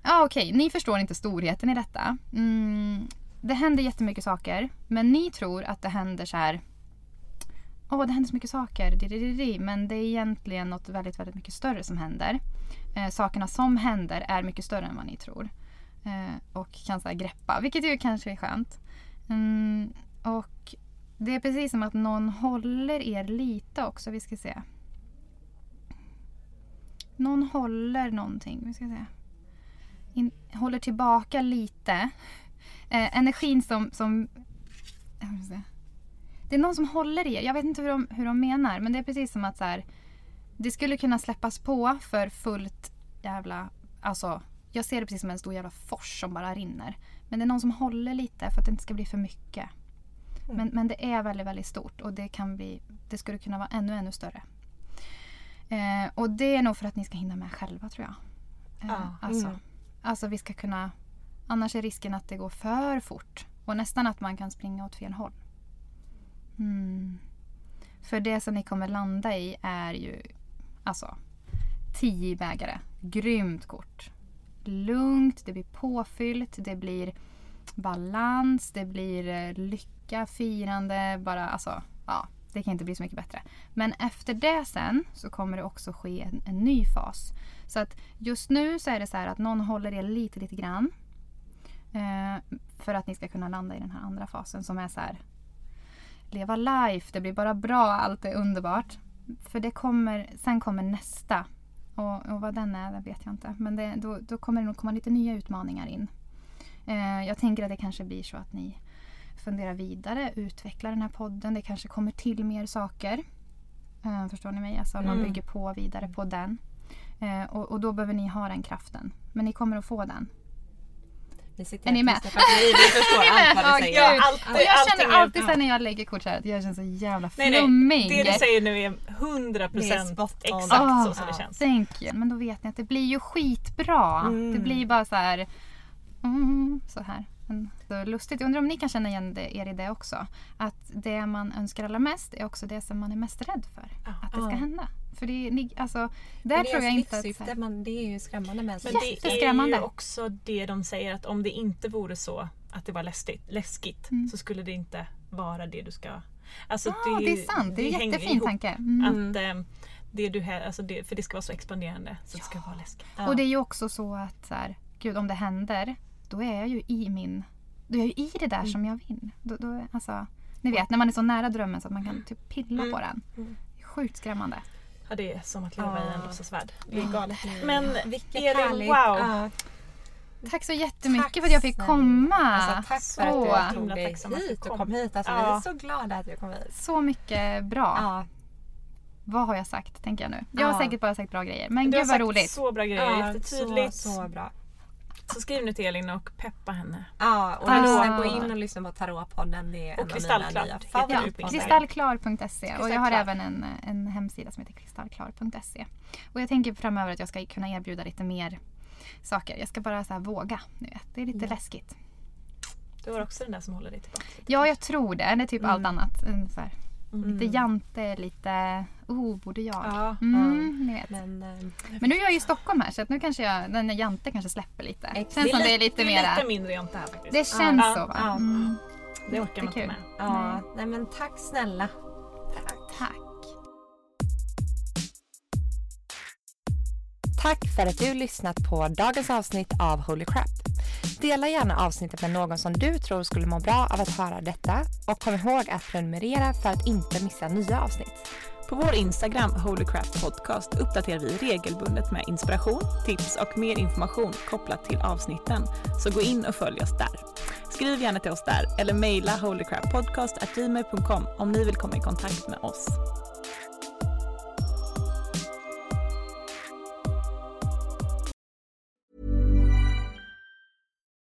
ja ah, okej, okay. ni förstår inte storheten i detta. Mm, det händer jättemycket saker men ni tror att det händer så här Åh, oh, det händer så mycket saker. Men det är egentligen något väldigt, väldigt mycket större som händer. Eh, sakerna som händer är mycket större än vad ni tror. Eh, och kan så greppa, vilket ju kanske är skönt. Mm, och det är precis som att någon håller er lite också. Vi ska se. Någon håller någonting. Vi ska se. In, håller tillbaka lite. Eh, energin som... som det är någon som håller i. Jag vet inte hur de, hur de menar men det är precis som att så här, det skulle kunna släppas på för fullt jävla... Alltså, jag ser det precis som en stor jävla fors som bara rinner. Men det är någon som håller lite för att det inte ska bli för mycket. Mm. Men, men det är väldigt, väldigt stort och det kan bli... Det skulle kunna vara ännu, ännu större. Eh, och det är nog för att ni ska hinna med själva tror jag. Eh, ah, alltså, mm. alltså vi ska kunna... Annars är risken att det går för fort. Och nästan att man kan springa åt fel håll. Mm. För det som ni kommer landa i är ju alltså 10 bägare. Grymt kort. Lugnt, det blir påfyllt, det blir balans, det blir eh, lycka, firande, bara alltså ja. Det kan inte bli så mycket bättre. Men efter det sen så kommer det också ske en, en ny fas. Så att just nu så är det så här att någon håller er lite, lite grann. Eh, för att ni ska kunna landa i den här andra fasen som är så här. Leva life, det blir bara bra, allt är underbart. För det kommer, sen kommer nästa. Och, och vad den är, det vet jag inte. Men det, då, då kommer det nog komma lite nya utmaningar in. Eh, jag tänker att det kanske blir så att ni fundera vidare, utveckla den här podden. Det kanske kommer till mer saker. Uh, förstår ni mig? Alltså mm. man bygger på vidare på den. Uh, och, och, då behöver ni ha den kraften. Men ni kommer att få den. är ni med? Vi, förstår allt vad du säger. Ja, alltid, jag känner alltid sen när jag lägger kort så här att jag känner så jävla flummig. det du säger nu är 100% exakt oh, så som det känns. Thank you. Men då vet ni att det blir ju skitbra. Mm. Det blir bara så här, mm, så här. Men så lustigt. Jag undrar om ni kan känna igen det, er i det också. Att det man önskar allra mest är också det som man är mest rädd för att det ska hända. För det, ni, alltså, där det tror jag inte att... Man, det är ju skrämmande med Men det är ju också det de säger att om det inte vore så att det var läskigt, läskigt mm. så skulle det inte vara det du ska... Alltså, ah, det, det är sant, det är en jättefin tanke. Mm. Att, eh, det du, alltså det, för det ska vara så expanderande så ja. det ska vara läskigt. Ja. Och det är ju också så att så här, gud om det händer då är jag ju i min... Då är jag ju i det där mm. som jag vill. Då, då, alltså, ni vet när man är så nära drömmen så att man kan typ pilla mm. på den. Mm. Sjukt skrämmande. Ja det är som att leva i en låtsasvärld. Det är galet. Men Vilket Elin, wow! Tack så jättemycket tack för att jag fick komma. Alltså, tack så. för att du tog dig hit och kom hit. Alltså, ja. Vi är så glada att du kom hit. Så mycket bra. Ja. vad har jag sagt tänker jag nu. Jag har Ja. säkert bara sagt bra grejer. Men Du har gud vad sagt roligt. så bra grejer, jättetydligt. Så, så bra. Så skriv nu till Elin och peppa henne. Ja, och lyssna, gå in och lyssna på Tarotpodden. Det är mina Kristallklart Ja, kristallklar.se och jag har även en, en hemsida som heter kristallklar.se. Och jag tänker framöver att jag ska kunna erbjuda lite mer saker. Jag ska bara så här våga. Vet. Det är lite läskigt. Du har också den där som håller dig tillbaka. lite. Ja, jag tror det. Det är typ allt annat. Så här, Mm. Lite jante, lite oh, borde jag? Ja, mm, vet. Men, eh, Men nu är jag ju i Stockholm här så att nu kanske jag, den jante kanske släpper lite. Exakt. Känns som det är lite det är mera. lite mindre jante här faktiskt. Det känns Ja, så va? ja. Mm, Det orkar man inte med. ja, nej men tack snälla. tack. Tack för att du lyssnat på dagens avsnitt av Holy Crap. Dela gärna avsnittet med någon som du tror skulle må bra av att höra detta och kom ihåg att prenumerera för att inte missa nya avsnitt. På vår Instagram Holy Podcast uppdaterar vi regelbundet med inspiration, tips och mer information kopplat till avsnitten. Så gå in och följ oss där. Skriv gärna till oss där eller mejla holycraftpodcast.gmail.com om ni vill komma i kontakt med oss.